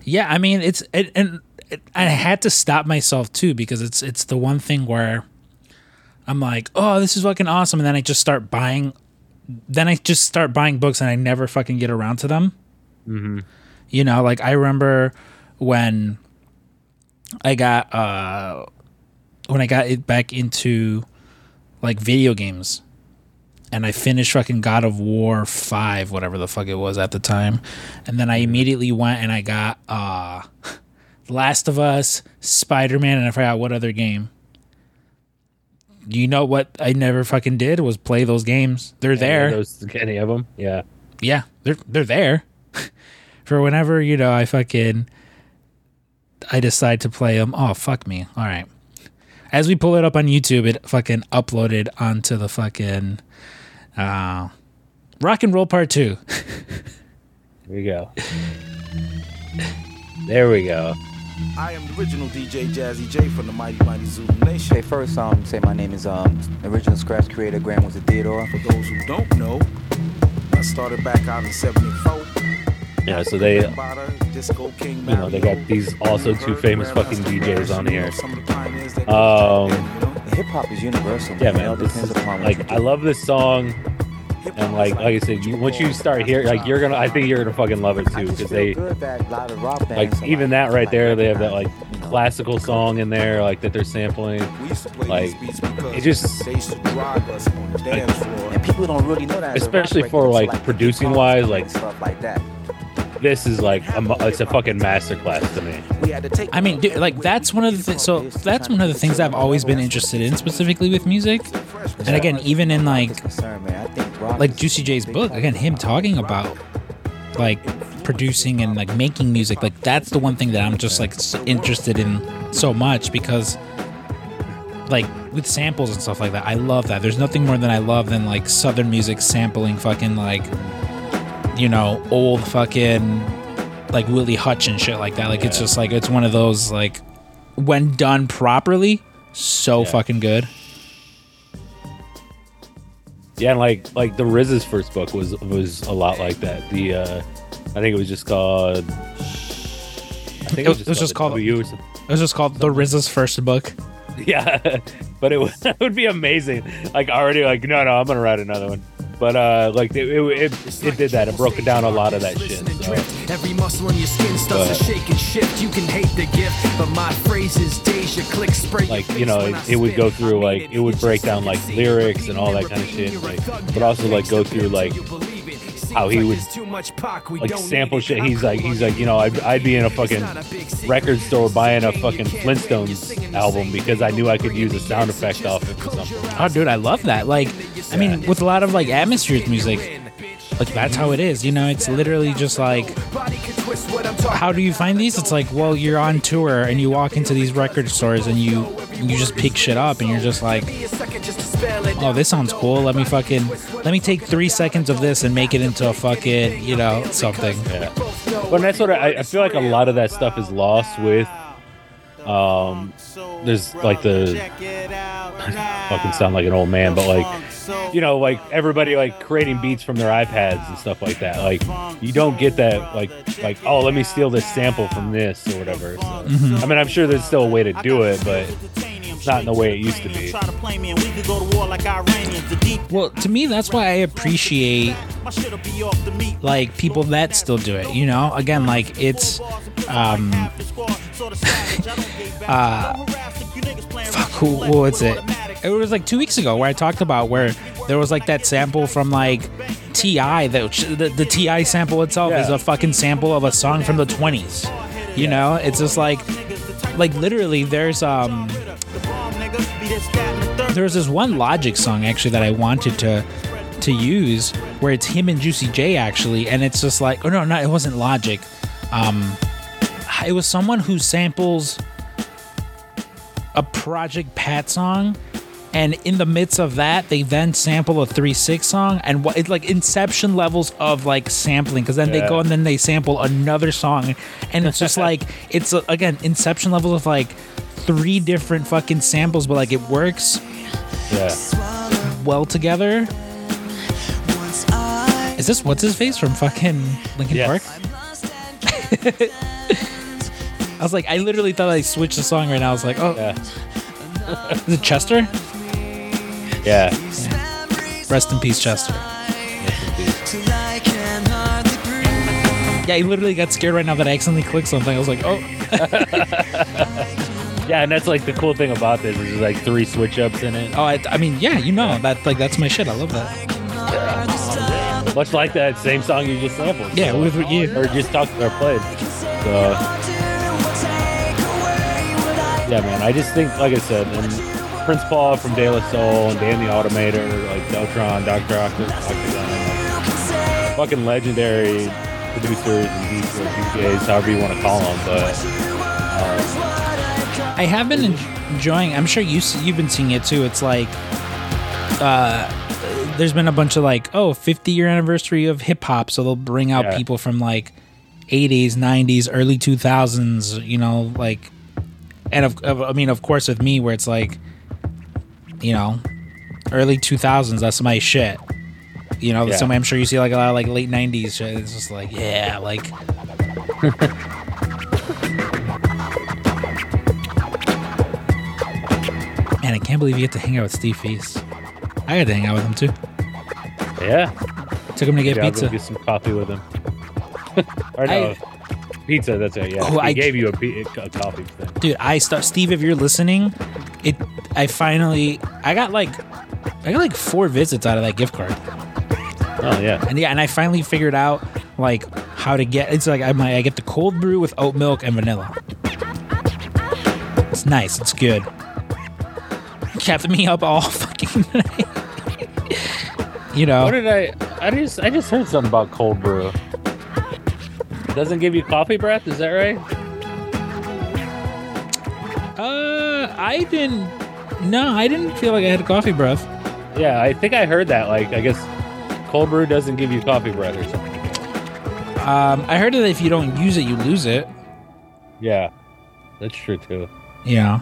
Yeah, I mean it's it, and it, I had to stop myself too because it's it's the one thing where I'm like, oh, this is fucking awesome, and then I just start buying, then I just start buying books and I never fucking get around to them. Mm-hmm. You know, like I remember when I got uh when I got it back into like video games and I finished fucking God of War 5, whatever the fuck it was at the time. And then I immediately went and I got uh Last of Us, Spider-Man, and I forgot what other game. You know what I never fucking did was play those games. They're there. Those any of them? Yeah. yeah, they're they're there. For whenever, you know, I fucking I decide to play them. Oh, fuck me. All right. As we pull it up on YouTube, it fucking uploaded onto the fucking uh Rock and Roll Part 2. Here we go. There we go. I am the original DJ Jazzy Jay from the Mighty Mighty Zulu Nation. Hey, first, um, say my name is um, original scratch creator Grand Wizzard Theodore. For those who don't know, I started back out in '74. Yeah, so they you know, they got these also two famous fucking DJs on here. Some of the pioneers that Um, Hip hop is universal. Yeah, man. This is, upon what you like. I love this song, and like like I said, you, once you start hearing, like you're gonna, I think you're gonna fucking love it too, because they good that a lot of rock like even that right there, they have that like classical song in there, like that they're sampling. We used to play like, these beats because it just- they used to drive us on the floor. And people don't really know that. Especially for, like, producing wise, like- stuff like that. This is like a, it's a fucking masterclass to me. I mean, dude, like that's one of the th- so that's one of the things I've always been interested in specifically with music. And again, even in like like Juicy J's book, again, him talking about like producing and like making music, like that's the one thing that I'm just like interested in so much because like with samples and stuff like that, I love that. There's nothing more than I love than like southern music sampling fucking like you know, old fucking like Willie Hutch and shit like that. Like it's just like it's one of those like when done properly, so Yeah. fucking good. Yeah, and like like the RZA's first book was was a lot like that. The uh I think it was just called. I think It was- it was just called- W or something. It was just called The RZA's first book. Yeah, but it would, it would be amazing. Like already, like no, no, I'm gonna write another one. But uh, like it, it, it, it did that. It broke down a lot of that shit. So. Every muscle in your skin starts to shake and shift. You can hate the gift, but my phrase is deja click spray. Like you know, it, it would go through like it would break down like lyrics and all that kind of shit. Like, but also like go through like how he like would, too much Pac, we like don't sample shit. He's like he's like you know I'd, I'd be in a fucking not a big secret. record store buying a fucking You can't believe you're Flintstones album because I knew I could use a sound effect off it or something. Oh, dude, I love that. Like, I mean, with a lot of like atmospheric music, like that's how it is. You know, it's literally just like how do you find these? It's like, well, you're on tour and you walk into these record stores and you you just pick shit up and you're just like, oh, this sounds cool. Let me fucking let me take three seconds of this and make it into a fucking you know something. Yeah. Well, that's what I, I feel like. A lot of that stuff is lost with. Um, there's like the fucking sound like an old man, but like you know, like everybody like creating beats from their iPads and stuff like that. Like you don't get that like like oh let me steal this sample from this or whatever. So, Mhm. I mean, I'm sure there's still a way to do it, but it's not in the way it used to be. Well, to me, that's why I appreciate like people that still do it. You know, again, like it's um uh fuck who what was it? It was like two weeks ago where I talked about where there was like that sample from like T.I. that the, the T.I. sample itself is a fucking sample of a song from the twenties. You know, it's just like like literally there's um there's this one Logic song actually that I wanted to to use where it's him and Juicy J actually, and it's just like oh no, no, it wasn't Logic. Um, it was someone who samples a Project Pat song, and in the midst of that, they then sample a three six song, and what it's like Inception levels of like sampling, because then they go and then they sample another song, and it's just like it's uh, again Inception levels of like three different fucking samples, but like it works Yeah. well together. Is this what's his face from fucking Linkin Yes. Park? I was like, I literally thought I switched the song right now. I was like, oh, Yeah. is it Chester? Yeah. Rest in peace, Chester. Yeah, I literally got scared right now that I accidentally clicked something. I was like, oh, Yeah, and that's like the cool thing about this is like three switch ups in it. oh, I, I mean, yeah, you know that like that's my shit. I love that. Much like that same song you just sampled. Yeah, so- with you. or just talked or played. So yeah, man. I just think, like I said, and Prince Paul from De La Soul and Dan the Automator, like Deltron, Doctor Octagon, fucking legendary producers and DJs, DJs, however you want to call them. But um, I have been enjoying. I'm sure you you've been seeing it too. It's like, uh, there's been a bunch of like, oh, 50 year anniversary of hip hop, so they'll bring out Yeah. people from like 80s, 90s, early 2000s. You know, like, and of, of I mean, of course, with me, where it's like, you know, early 2000s. That's my shit. You know, Yeah. I'm sure you see like a lot of like late 90s shit. It's just like, yeah, like. Man, I can't believe you get to hang out with Steve Feast. I got to hang out with him too. yeah, Took him to get yeah, pizza. get some coffee with him. or no, pizza. That's it. Yeah, Oh, I- gave you a, a coffee thing. Dude, I start Steve. If you're listening, it. I finally. I got like. I got like four visits out of that gift card, Oh yeah, and yeah, and I finally figured out like how to get. It's like I might. I get the cold brew with oat milk and vanilla. It's nice. It's good. Kept me up all fucking night. you know. What did I? I just I just heard something about cold brew. It doesn't give you coffee breath. Is that right? Uh, I didn't. No, I didn't feel like I had coffee breath. Yeah, I think I heard that. Like, I guess cold brew doesn't give you coffee breath or something. Um, I heard that if you don't use it, you lose it. Yeah, that's true too. Yeah.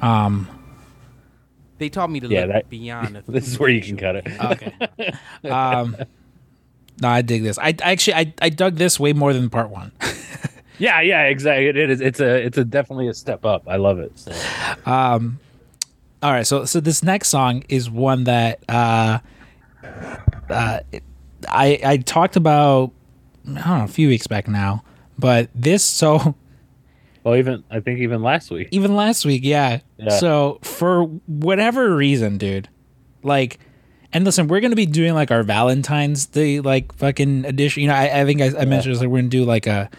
Um. They taught me to Yeah, look that- beyond. the This is where you can cut it. Okay. um. No, I dig this. I I actually I, I dug this way more than part one. yeah, yeah, exactly. It is. It's a. It's a definitely a step up. I love it. So. Um. All right, so so this next song is one that uh, uh, I I talked about I don't know a few weeks back now, but this so Well, even I think even last week. even last week, yeah. Yeah. So for whatever reason, dude, like, and listen, we're gonna be doing like our Valentine's Day like fucking edition. You know, I, I think I, I mentioned this, like, we're gonna do like a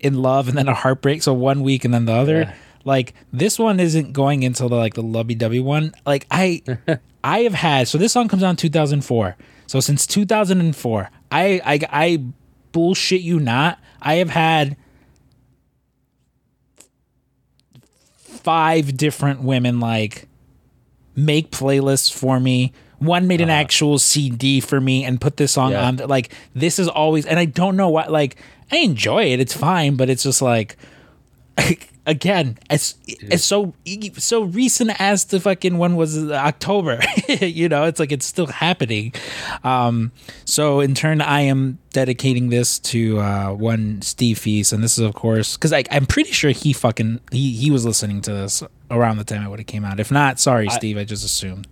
in love and then a heartbreak. So one week and then the other. Yeah. Like this one isn't going into the like the lovey dovey one. Like I, I have had so this song comes out in 2004. So So since 2004, I I I bullshit you not. I have had five different women like make playlists for me. One made an uh-huh. actual CD for me and put this song Yeah. on. Like this is always, and I don't know what. Like I enjoy it. It's fine, but it's just like again, it's it's so so recent as the fucking one was October. you know, it's like it's still happening. Um, so in turn, I am dedicating this to uh, one Steve Feast, and this is of course because I'm pretty sure he fucking he he was listening to this around the time it would have came out. If not, sorry, Steve, I just assumed.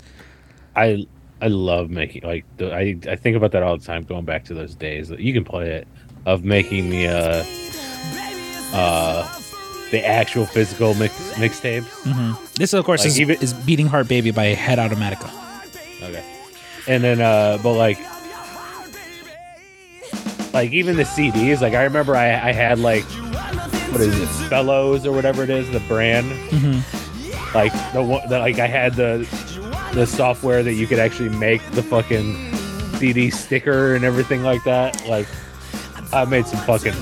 I I love making like I I think about that all the time. Going back to those days you can play it of making the uh uh the actual physical mix mixtape. This, of course, Like, is, even- is "Beating Heart Baby" by Head Automatica. Okay. And then uh but like like even the CDs, like I remember I, I had like what is it, Fellowes or whatever it is, the brand. Like the one that like I had the the software that you could actually make the fucking CD sticker and everything like that. Like I made some fucking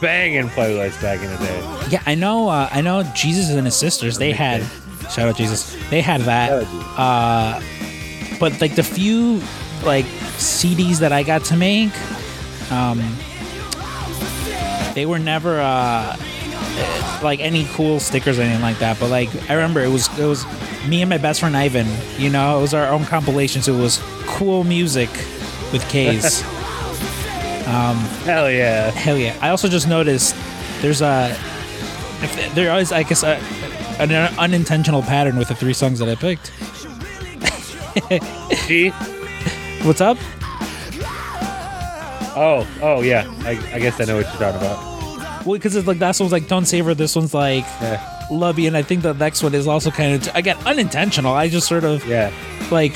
banging playlists back in the day. Yeah, I know. Uh, I know. Jesus and his sisters. They had. Shout out Jesus. They had that. Uh, but like the few like CDs that I got to make, um, they were never uh, like any cool stickers or anything like that. But like I remember, it was it was me and my best friend Ivan. You know, it was our own compilation. So it was cool music with K's. Um, hell yeah. Hell yeah! I also just noticed there's a if there is I guess a, an unintentional pattern with the three songs that I picked. G What's up? Oh, oh yeah. I, I guess I know what you're talking about. Well, because it's like that one's like Don't Save Her. This one's like Yeah. Love You, and I think the next one is also kind of again unintentional. I just sort of Yeah. like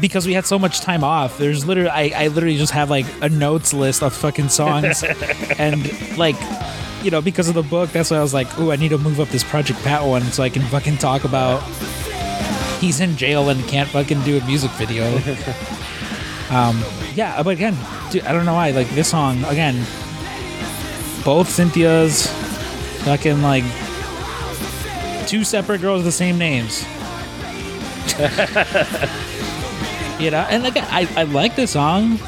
because we had so much time off. There's literally I, I literally just have like a notes list of fucking songs, and like you know because of the book, that's why I was like, oh, I need to move up this Project Pat one so I can fucking talk about he's in jail and can't fucking do a music video. um, yeah, but again, dude, I don't know why. Like this song again, both Cynthia's fucking like two separate girls with the same names. you know, and like I, I like the song,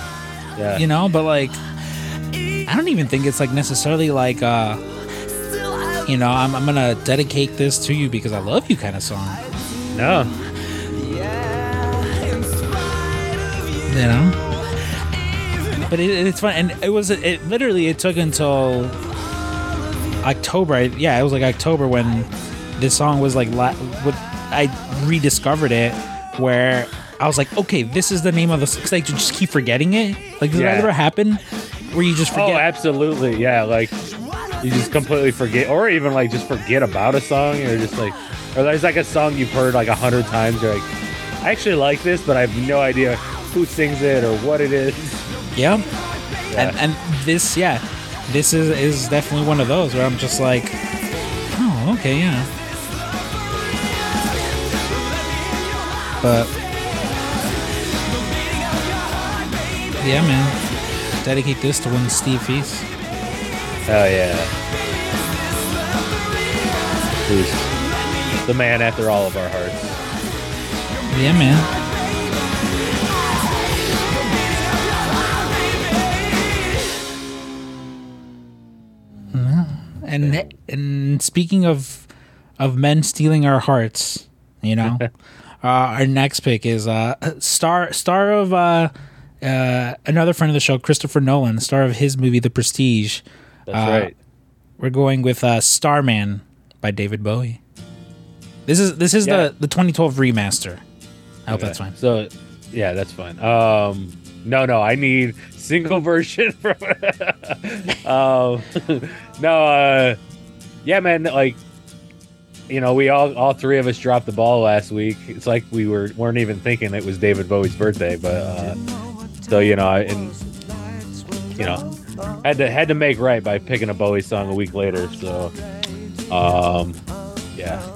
Yeah. you know, but like, I don't even think it's like necessarily like, uh, you know, I'm, I'm gonna dedicate this to you because I love you kind of song, No. you know. But it, it's fun, and it was it literally it took until October. Yeah, it was like October when this song was like la- what I rediscovered it, where I was like, okay, this is the name of the because I just keep forgetting it. Like, does Yeah. that ever happen? Where you just oh, forget? Oh, absolutely. Yeah, like you just completely forget, or even like just forget about a song, or just like, or there's like a song you've heard like a hundred times. You're like, I actually like this, but I have no idea who sings it or what it is. Yeah. And and this, yeah, this is is definitely one of those where I'm just like, oh, okay, yeah. But yeah, man, dedicate this to one Steve Feast. Hell yeah. Who's the man after all of our hearts? Yeah, man. And and speaking of of men stealing our hearts, you know, uh, our next pick is uh, star star of uh, uh, another friend of the show, Christopher Nolan, star of his movie The Prestige. That's Uh, right. We're going with uh, Starman by David Bowie. This is this is Yeah. the the 2012 remaster. I hope Okay. that's fine. So, yeah, that's fine. Um, no, no, I need single version. From, um, no, uh, yeah, man, like, you know, we all, all three of us dropped the ball last week. It's like we were weren't even thinking it was David Bowie's birthday, but uh, so you know, I, and you know, had to had to make right by picking a Bowie song a week later. So, um, yeah.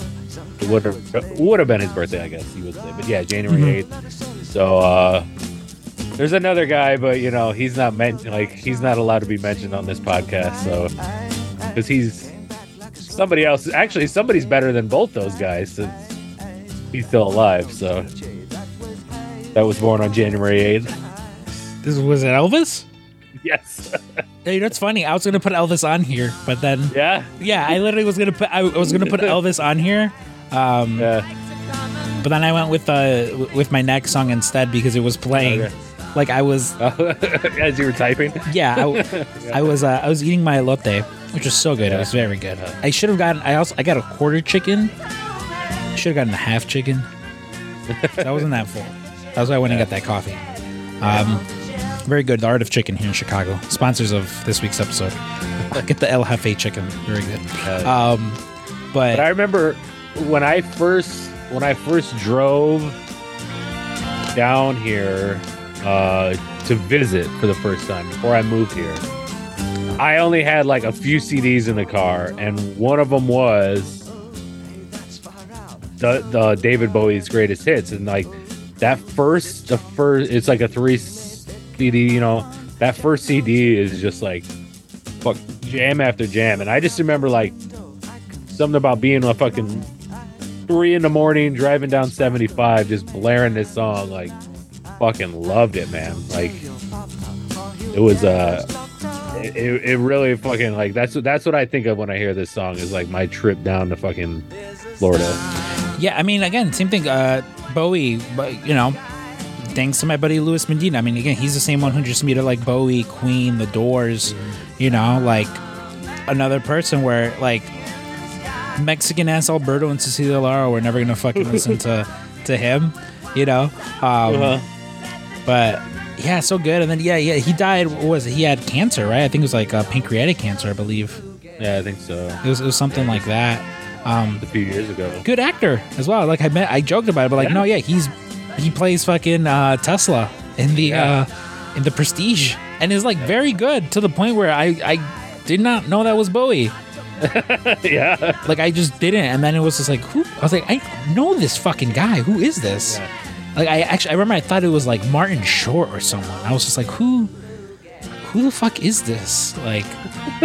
It would have would have been his birthday, I guess you would say. But yeah, January Mhm. 8th. So uh There's another guy, but you know he's not meant like he's not allowed to be mentioned on this podcast. So because he's somebody else. Actually, somebody's better than both those guys since he's still alive. So that was born on January eighth. This was it Elvis? Yes. Hey, you know what's funny? I was gonna put Elvis on here, but then yeah, yeah, I literally was gonna put I was gonna put Elvis on here. Um, yeah. But then I went with uh with my next song instead because it was playing. Okay. Like I was, As you were typing. yeah, I, I was uh, I was eating my elote, which was so good. It was very good. I should have gotten. I also I got a quarter chicken. Should have gotten a half chicken. that wasn't that full. That's why I went and got that coffee. Um, very good. The Art of Chicken here in Chicago. Sponsors of this week's episode. Get the El Jefe chicken. Very good. Um, but But I remember when I first when I first drove down here uh, to visit for the first time before I moved here. I only had like a few CDs in the car, and one of them was the the David Bowie's greatest hits, and like that first the first it's like a three CD, you know, that first CD is just like fuck jam after jam, and I just remember like something about being a fucking three in the morning driving down 75 just blaring this song like fucking loved it man like it was uh it, it really fucking like that's what that's what i think of when i hear this song is like my trip down to fucking florida Yeah, I mean, again, same thing. Uh, Bowie, but you know, thanks to my buddy Louis Medina. I mean, again, he's the same one who just it like Bowie, Queen, The Doors. You know, like another person where like Mexican ass Alberto and Cecilia Lara were never gonna fucking listen to to him. You know, um, Uh-huh. but yeah, so good. And then yeah, yeah, he died. What was it? He had cancer, right? I think it was like uh, pancreatic cancer, I believe. yeah i think so It was, it was something like that. Um, a few years ago good actor as well. Like I met, I joked about it, but like, Yeah. no, yeah, he's he plays fucking uh, Tesla in the Yeah. uh, in the Prestige, and is like very good to the point where I I did not know that was Bowie. yeah Like I just didn't, and then it was just like, who? I was like, I know this fucking guy. Who is this? Yeah. Like I actually, I remember I thought it was like Martin Short or someone. I was just like, who? Who the fuck is this? Like,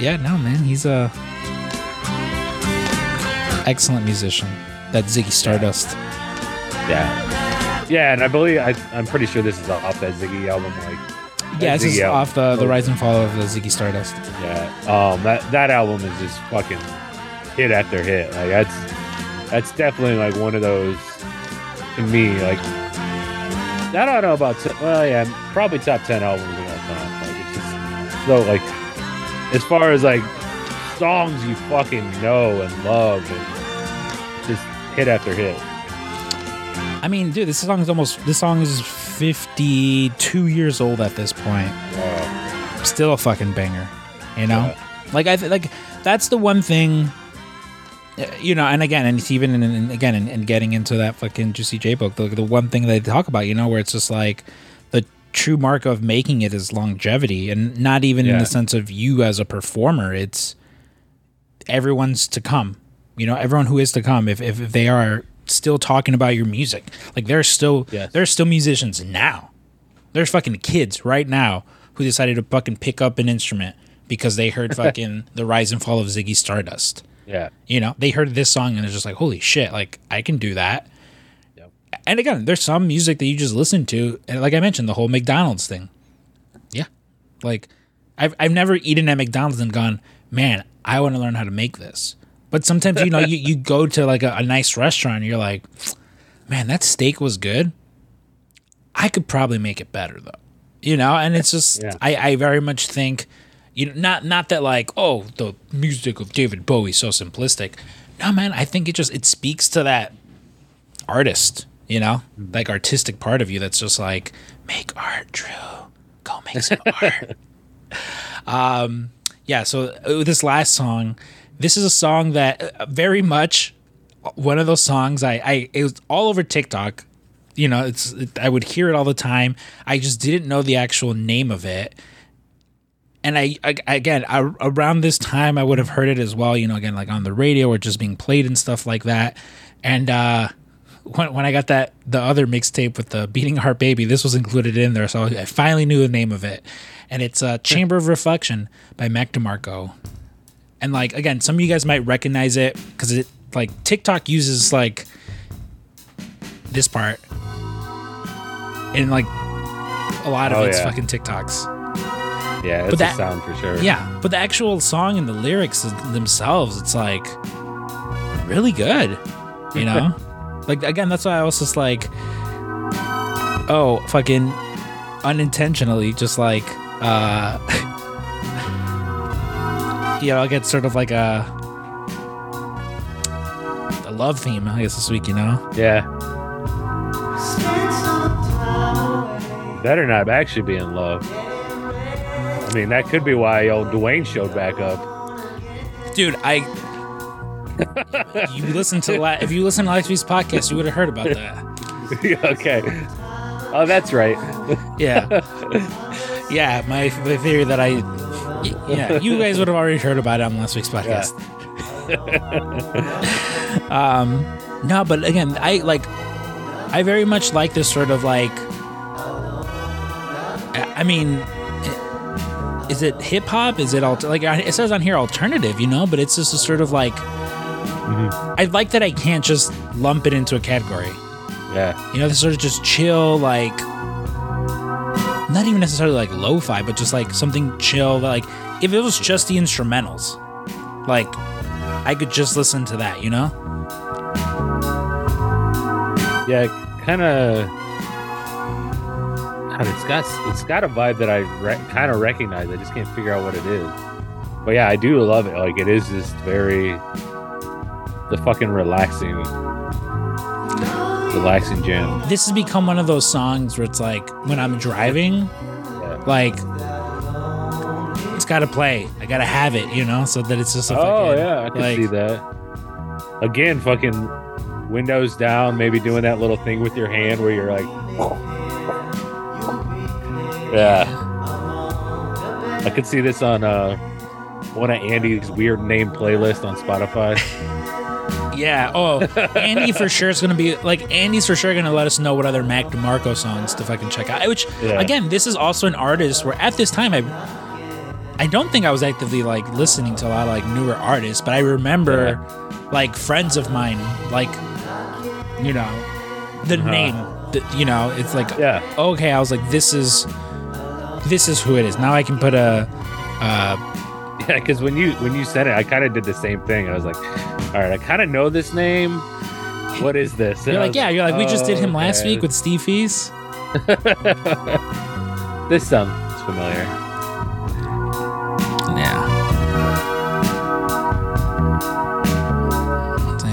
yeah, no, man, he's a excellent musician. That Ziggy Stardust. yeah yeah and i believe I, i'm pretty sure this is off that ziggy album like Yeah, that this is album. off the the rise and fall of the Ziggy Stardust. Yeah, um, that that album is just fucking hit after hit. Like that's that's definitely like one of those to me. Like I don't know about t- well, yeah, probably top ten albums of all time. Like it's just so like as far as like songs you fucking know and love and just hit after hit. I mean, dude, this song is almost this song is 52 years old at this point. Wow. Still a fucking banger, you know? Like I th- like that's the one thing uh, you know, and again, and it's even in, in again, in, in getting into that fucking Juicy J book, the, the one thing they talk about, you know, where it's just like the true mark of making it is longevity, and not even in the sense of you as a performer. It's everyone's to come. You know, everyone who is to come, if if, if they are still talking about your music, like there's still Yes. there's still musicians now. There's fucking kids right now who decided to fucking pick up an instrument because they heard fucking the rise and fall of Ziggy Stardust. Yeah. You know, they heard this song and they're just like, holy shit, like I can do that. And again, there's some music that you just listen to, and like I mentioned, the whole McDonald's thing. Yeah, like I've I've never eaten at McDonald's and gone, man, I want to learn how to make this. But sometimes you know you, you go to like a, a nice restaurant, and you're like, man, that steak was good. I could probably make it better though, you know. And it's just Yeah. I I very much think, you know, not not that like oh the music of David Bowie so simplistic. No man, I think it just it speaks to that artist, you know, like artistic part of you that's just like make art, Drew. Go make some art. Um, yeah. So uh, this last song, this is a song that uh, very much one of those songs I I it was all over TikTok. You know, it's it, I would hear it all the time. I just didn't know the actual name of it. And I, I again I, around this time I would have heard it as well. You know, again like on the radio or just being played and stuff like that. And uh when, when I got that the other mixtape with the Beating Heart Baby, this was included in there, so I finally knew the name of it, and it's uh, Chamber of Reflection by Mac DeMarco. And like again, some of you guys might recognize it because it like TikTok uses like this part in like a lot of Oh, its yeah. fucking TikToks. Yeah, But that- a sound for sure. Yeah, but the actual song and the lyrics themselves, it's like really good. You know, like again, that's why I was just like, oh, fucking unintentionally, just like, uh, you know, I'll get sort of like a a love theme, I guess this week. You know, Yeah. Better not actually be in love. I mean, that could be why old Dwayne showed back up. dude, I. you listen to la- if you listen to last week's podcast, you would have heard about that. Okay. Oh, that's right. Yeah. yeah, my, my theory that I. Yeah, you guys would have already heard about it on last week's podcast. um, no, but again, I like. I very much like this sort of like. I mean, is it hip hop? Is it alter- like it says on here alternative? You know, but it's just a sort of like. I like that I can't just lump it into a category. Yeah. You know, this sort of just chill, like not even necessarily like lo-fi, but just like something chill. Like if it was just the instrumentals, like I could just listen to that. You know? Yeah, kind of. It's got it's got a vibe that I re- kind of recognize. I just can't figure out what it is. But yeah, I do love it. Like it is just very the fucking relaxing, relaxing jam. This has become one of those songs where it's like when I'm driving, like it's got to play. I got to have it. You know, so that it's just a Oh fucking, yeah, I can like, see that. Again, fucking windows down, maybe doing that little thing with your hand where you're like, yeah. I could see this on uh, one of Andy's weird name playlist on Spotify. Yeah. Oh, Andy for sure is gonna be like Andy's for sure gonna let us know what other Mac DeMarco songs to fucking check out. Which Yeah. again, this is also an artist where at this time I, I don't think I was actively like listening to a lot of like newer artists, but I remember like friends of mine like, you know, the Uh-huh. name. The, you know, it's like Yeah. Okay, I was like, this is, this is who it is. Now I can put a. Uh, Yeah, because when you when you said it, I kind of did the same thing. I was like, all right, I kind of know this name. What is this? And you're like, yeah, you're like, we just did "Oh, him last okay." week with Steve Fees. This sounds familiar. Yeah.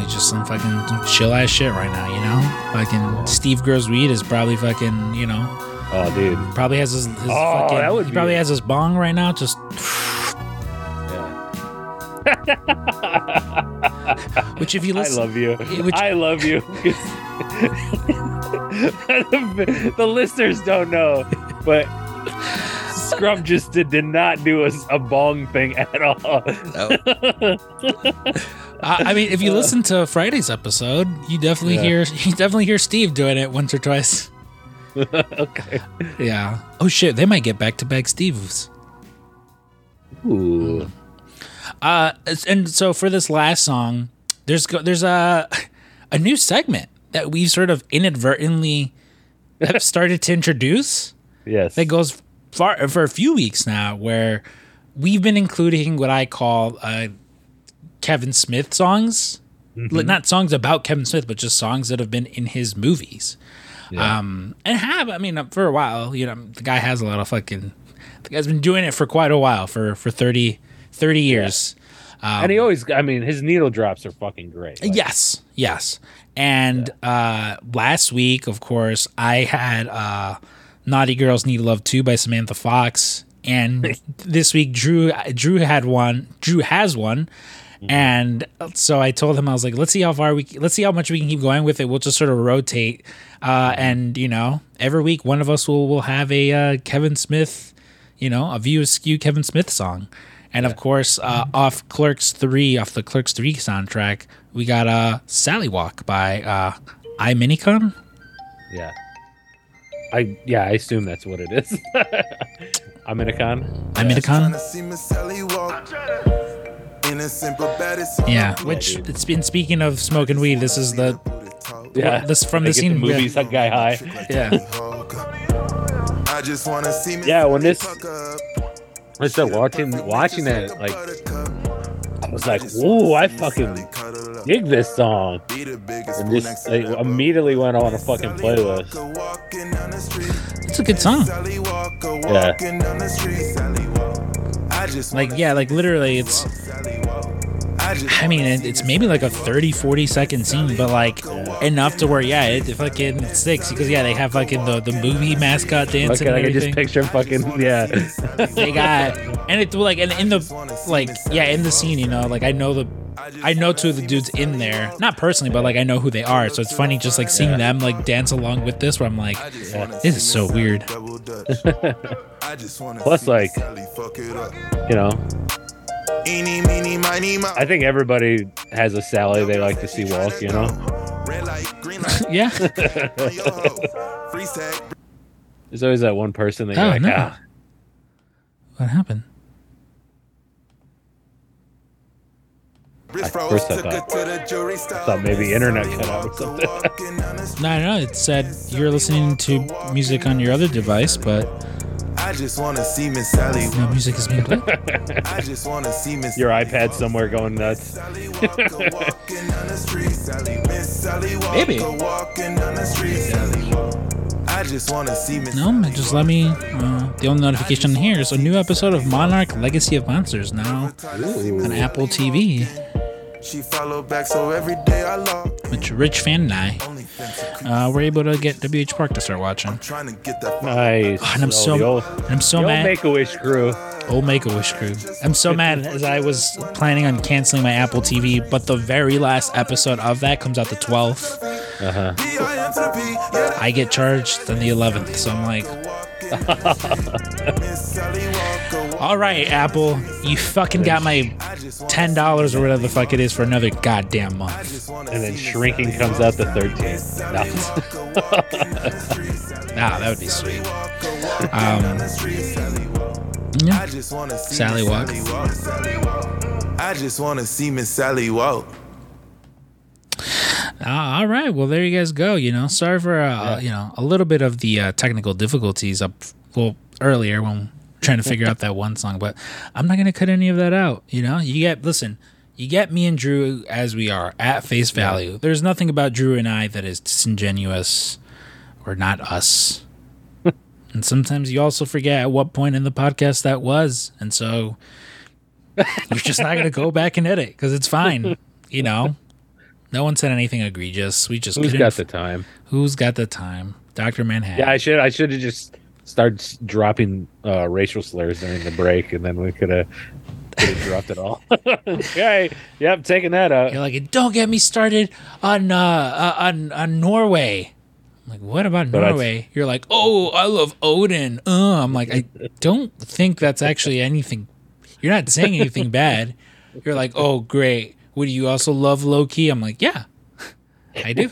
It's just some fucking chill ass shit right now, you know? Fucking Steve Grows Weed is probably fucking, you know, Oh, dude. probably has his, his Oh, fucking, that would he probably has his bong right now, just, which if you listen, I love you. which- I love you. the listeners don't know, but Scrump just did, did not do a, a bong thing at all. I, I mean, if you uh. listen to Friday's episode, you definitely Yeah. hear, you definitely hear Steve doing it once or twice. okay. Yeah. Oh shit, they might get back to back Steves. Ooh. Uh, and so for this last song, there's go- there's a a new segment that we've sort of inadvertently have started to introduce Yes. that goes far for a few weeks now, where we've been including what I call uh, Kevin Smith songs, Like, not songs about Kevin Smith, but just songs that have been in his movies. Um, and have I mean for a while, you know, the guy has a lot of fucking. The guy's been doing it for quite a while for for 30, 30 years. and he always, I mean, his needle drops are fucking great. Like, Yes, yes. And uh, last week, of course, I had uh, "Naughty Girls Need Love Too" by Samantha Fox, and this week Drew Drew had one. Drew has one, and so I told him I was like, "Let's see how far we, let's see how much we can keep going with it. We'll just sort of rotate, uh, and you know, every week one of us will will have a uh, Kevin Smith, you know, a View Askew Kevin Smith song." And of course, uh, off Clerks 3, off the Clerks 3 soundtrack, we got uh, Sally Walk by uh, Iminikon? Yeah. I yeah, I assume that's what it is. I'm in a con. Iminikon? See Miss Sally walk. Innocent but Yeah, which it's been speaking of smoking weed. This is the Yeah, this from the scene. The movies, that guy high. Yeah, I just wanna see Miss Yeah, when this- fuck up. I started watching watching it, like I was like, "Ooh, I fucking dig this song," and just like, immediately went on a fucking playlist. it's a good song. Yeah, Like yeah, like literally, it's. I mean, it, it's maybe like a 30, 40 second scene, but like enough to where yeah, it, it fucking sticks because yeah, they have fucking the the movie mascot dancing. okay, and I can just picture fucking yeah. they got and it's like and in the like yeah in the scene you know like i know the i know two of the dudes in there not personally but like i know who they are so it's funny just like seeing them like dance along with this where i'm like this is so weird Plus, like, you know, I think everybody has a Sally they like to see walk. You know, Red light, green light, yeah. On your hoe. Free tag, there's always that one person that you're Oh, like, no. ah, what happened? Bridge At first I thought- to the jury I thought maybe internet cut out or something. no no it said you're listening to music on your other device but I just wanna see Miss Sally. no music is being played I just wanna see Miss Your iPad somewhere going nuts. Sally Walker walking down the street. Sally, Miss Sally Walker Maybe. walking down the street. Sally Walker. I just wanna see Miss. no just let me uh, the only notification here is a new episode of monarch legacy of monsters now on apple tv She followed back, so every day I log. which rich fan and i uh, were able to get wh park to start watching Trying to get that. Nice. and i'm Oh, so the old, i'm so the old mad Make a Wish crew. Old Make a Wish crew. I'm so mad as I was planning on canceling my Apple TV, but the very last episode of that comes out the 12th. Uh huh. B-I-M to the P, yeah. I get charged on the 11th, so I'm like, Miss Sally Walker all right, Apple, you fucking got my ten dollars or whatever the fuck it is for another goddamn month. And then shrinking comes out the 13th. No. Ah, that would be sweet. Um, yeah, I just wanna see Sally Walk. I just wanna see Miss Sally walk. Uh, all right. Well, there you guys go. You know, sorry for uh, you know a little bit of the uh, technical difficulties up well earlier when trying to figure out that one song, but I'm not gonna cut any of that out. You know, you get listen. You get me and Drew as we are at face value. There's nothing about Drew and I that is disingenuous or not us. and sometimes you also forget at what point in the podcast that was, and so you're just not gonna go back and edit because it's fine. You know. No one said anything egregious. We just Who's got the time? Who's got the time? Doctor Manhattan. Yeah, I should. I should have just started s- dropping uh, racial slurs during the break, and then we could have dropped it all. okay. Yep. Taking that out. You're like, don't get me started on uh, uh on on Norway. I'm like, what about But Norway? You're like, oh, I love Odin. Uh, I'm like, I don't think that's actually anything. You're not saying anything bad. You're like, oh, great. Would you also love Loki? I'm like, yeah, I do.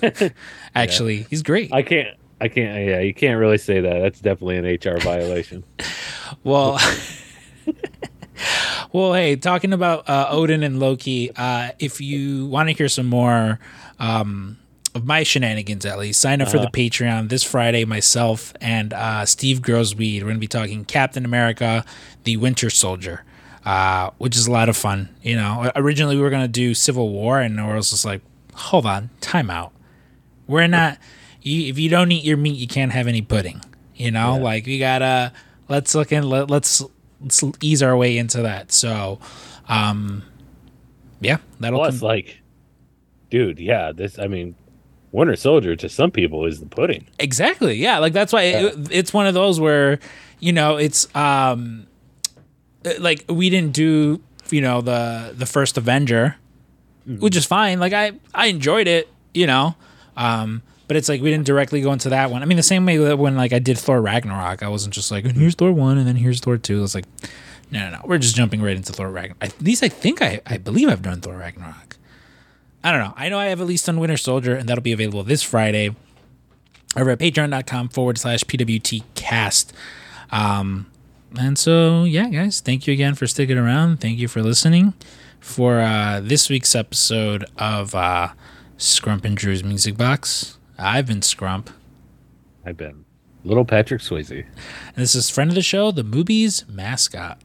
Actually, he's great. I can't. I can't. Yeah, you can't really say that. That's definitely an HR violation. Well, well, hey, talking about uh, Odin and Loki, uh, if you want to hear some more um, of my shenanigans, at least, sign up for the Patreon this Friday. Myself and uh, Steve Grosweed, we're going to be talking Captain America, the Winter Soldier. Uh, which is a lot of fun. You know, originally we were gonna do Civil War, and I was just like, hold on, time out. We're not. You, if you don't eat your meat, you can't have any pudding. You know, like we gotta let's look in. Let, let's let's ease our way into that. So, um, yeah, that'll Plus, like, dude, yeah. This. I mean, Winter Soldier to some people is the pudding. Exactly. Yeah. Like that's why it, it's one of those where, you know, it's um uh, like we didn't do, you know, the the first Avenger, which is fine. Like I I enjoyed it, you know. Um but it's like we didn't directly go into that one. I mean, the same way that when like I did Thor Ragnarok, I wasn't just like, here's Thor one, and then here's Thor two. It's like, no, no, no, we're just jumping right into Thor Ragnarok. At least I think I, I believe I've done Thor Ragnarok. I don't know. I know I have at least on Winter Soldier, and that'll be available this Friday over at patreon.com forward slash PWT cast. Um, and so, yeah, guys, thank you again for sticking around. Thank you for listening for uh, this week's episode of uh, Scrump and Drew's Music Box. I've been Scrump. I've been little Patrick Swayze. And this is friend of the show, the Movies mascot.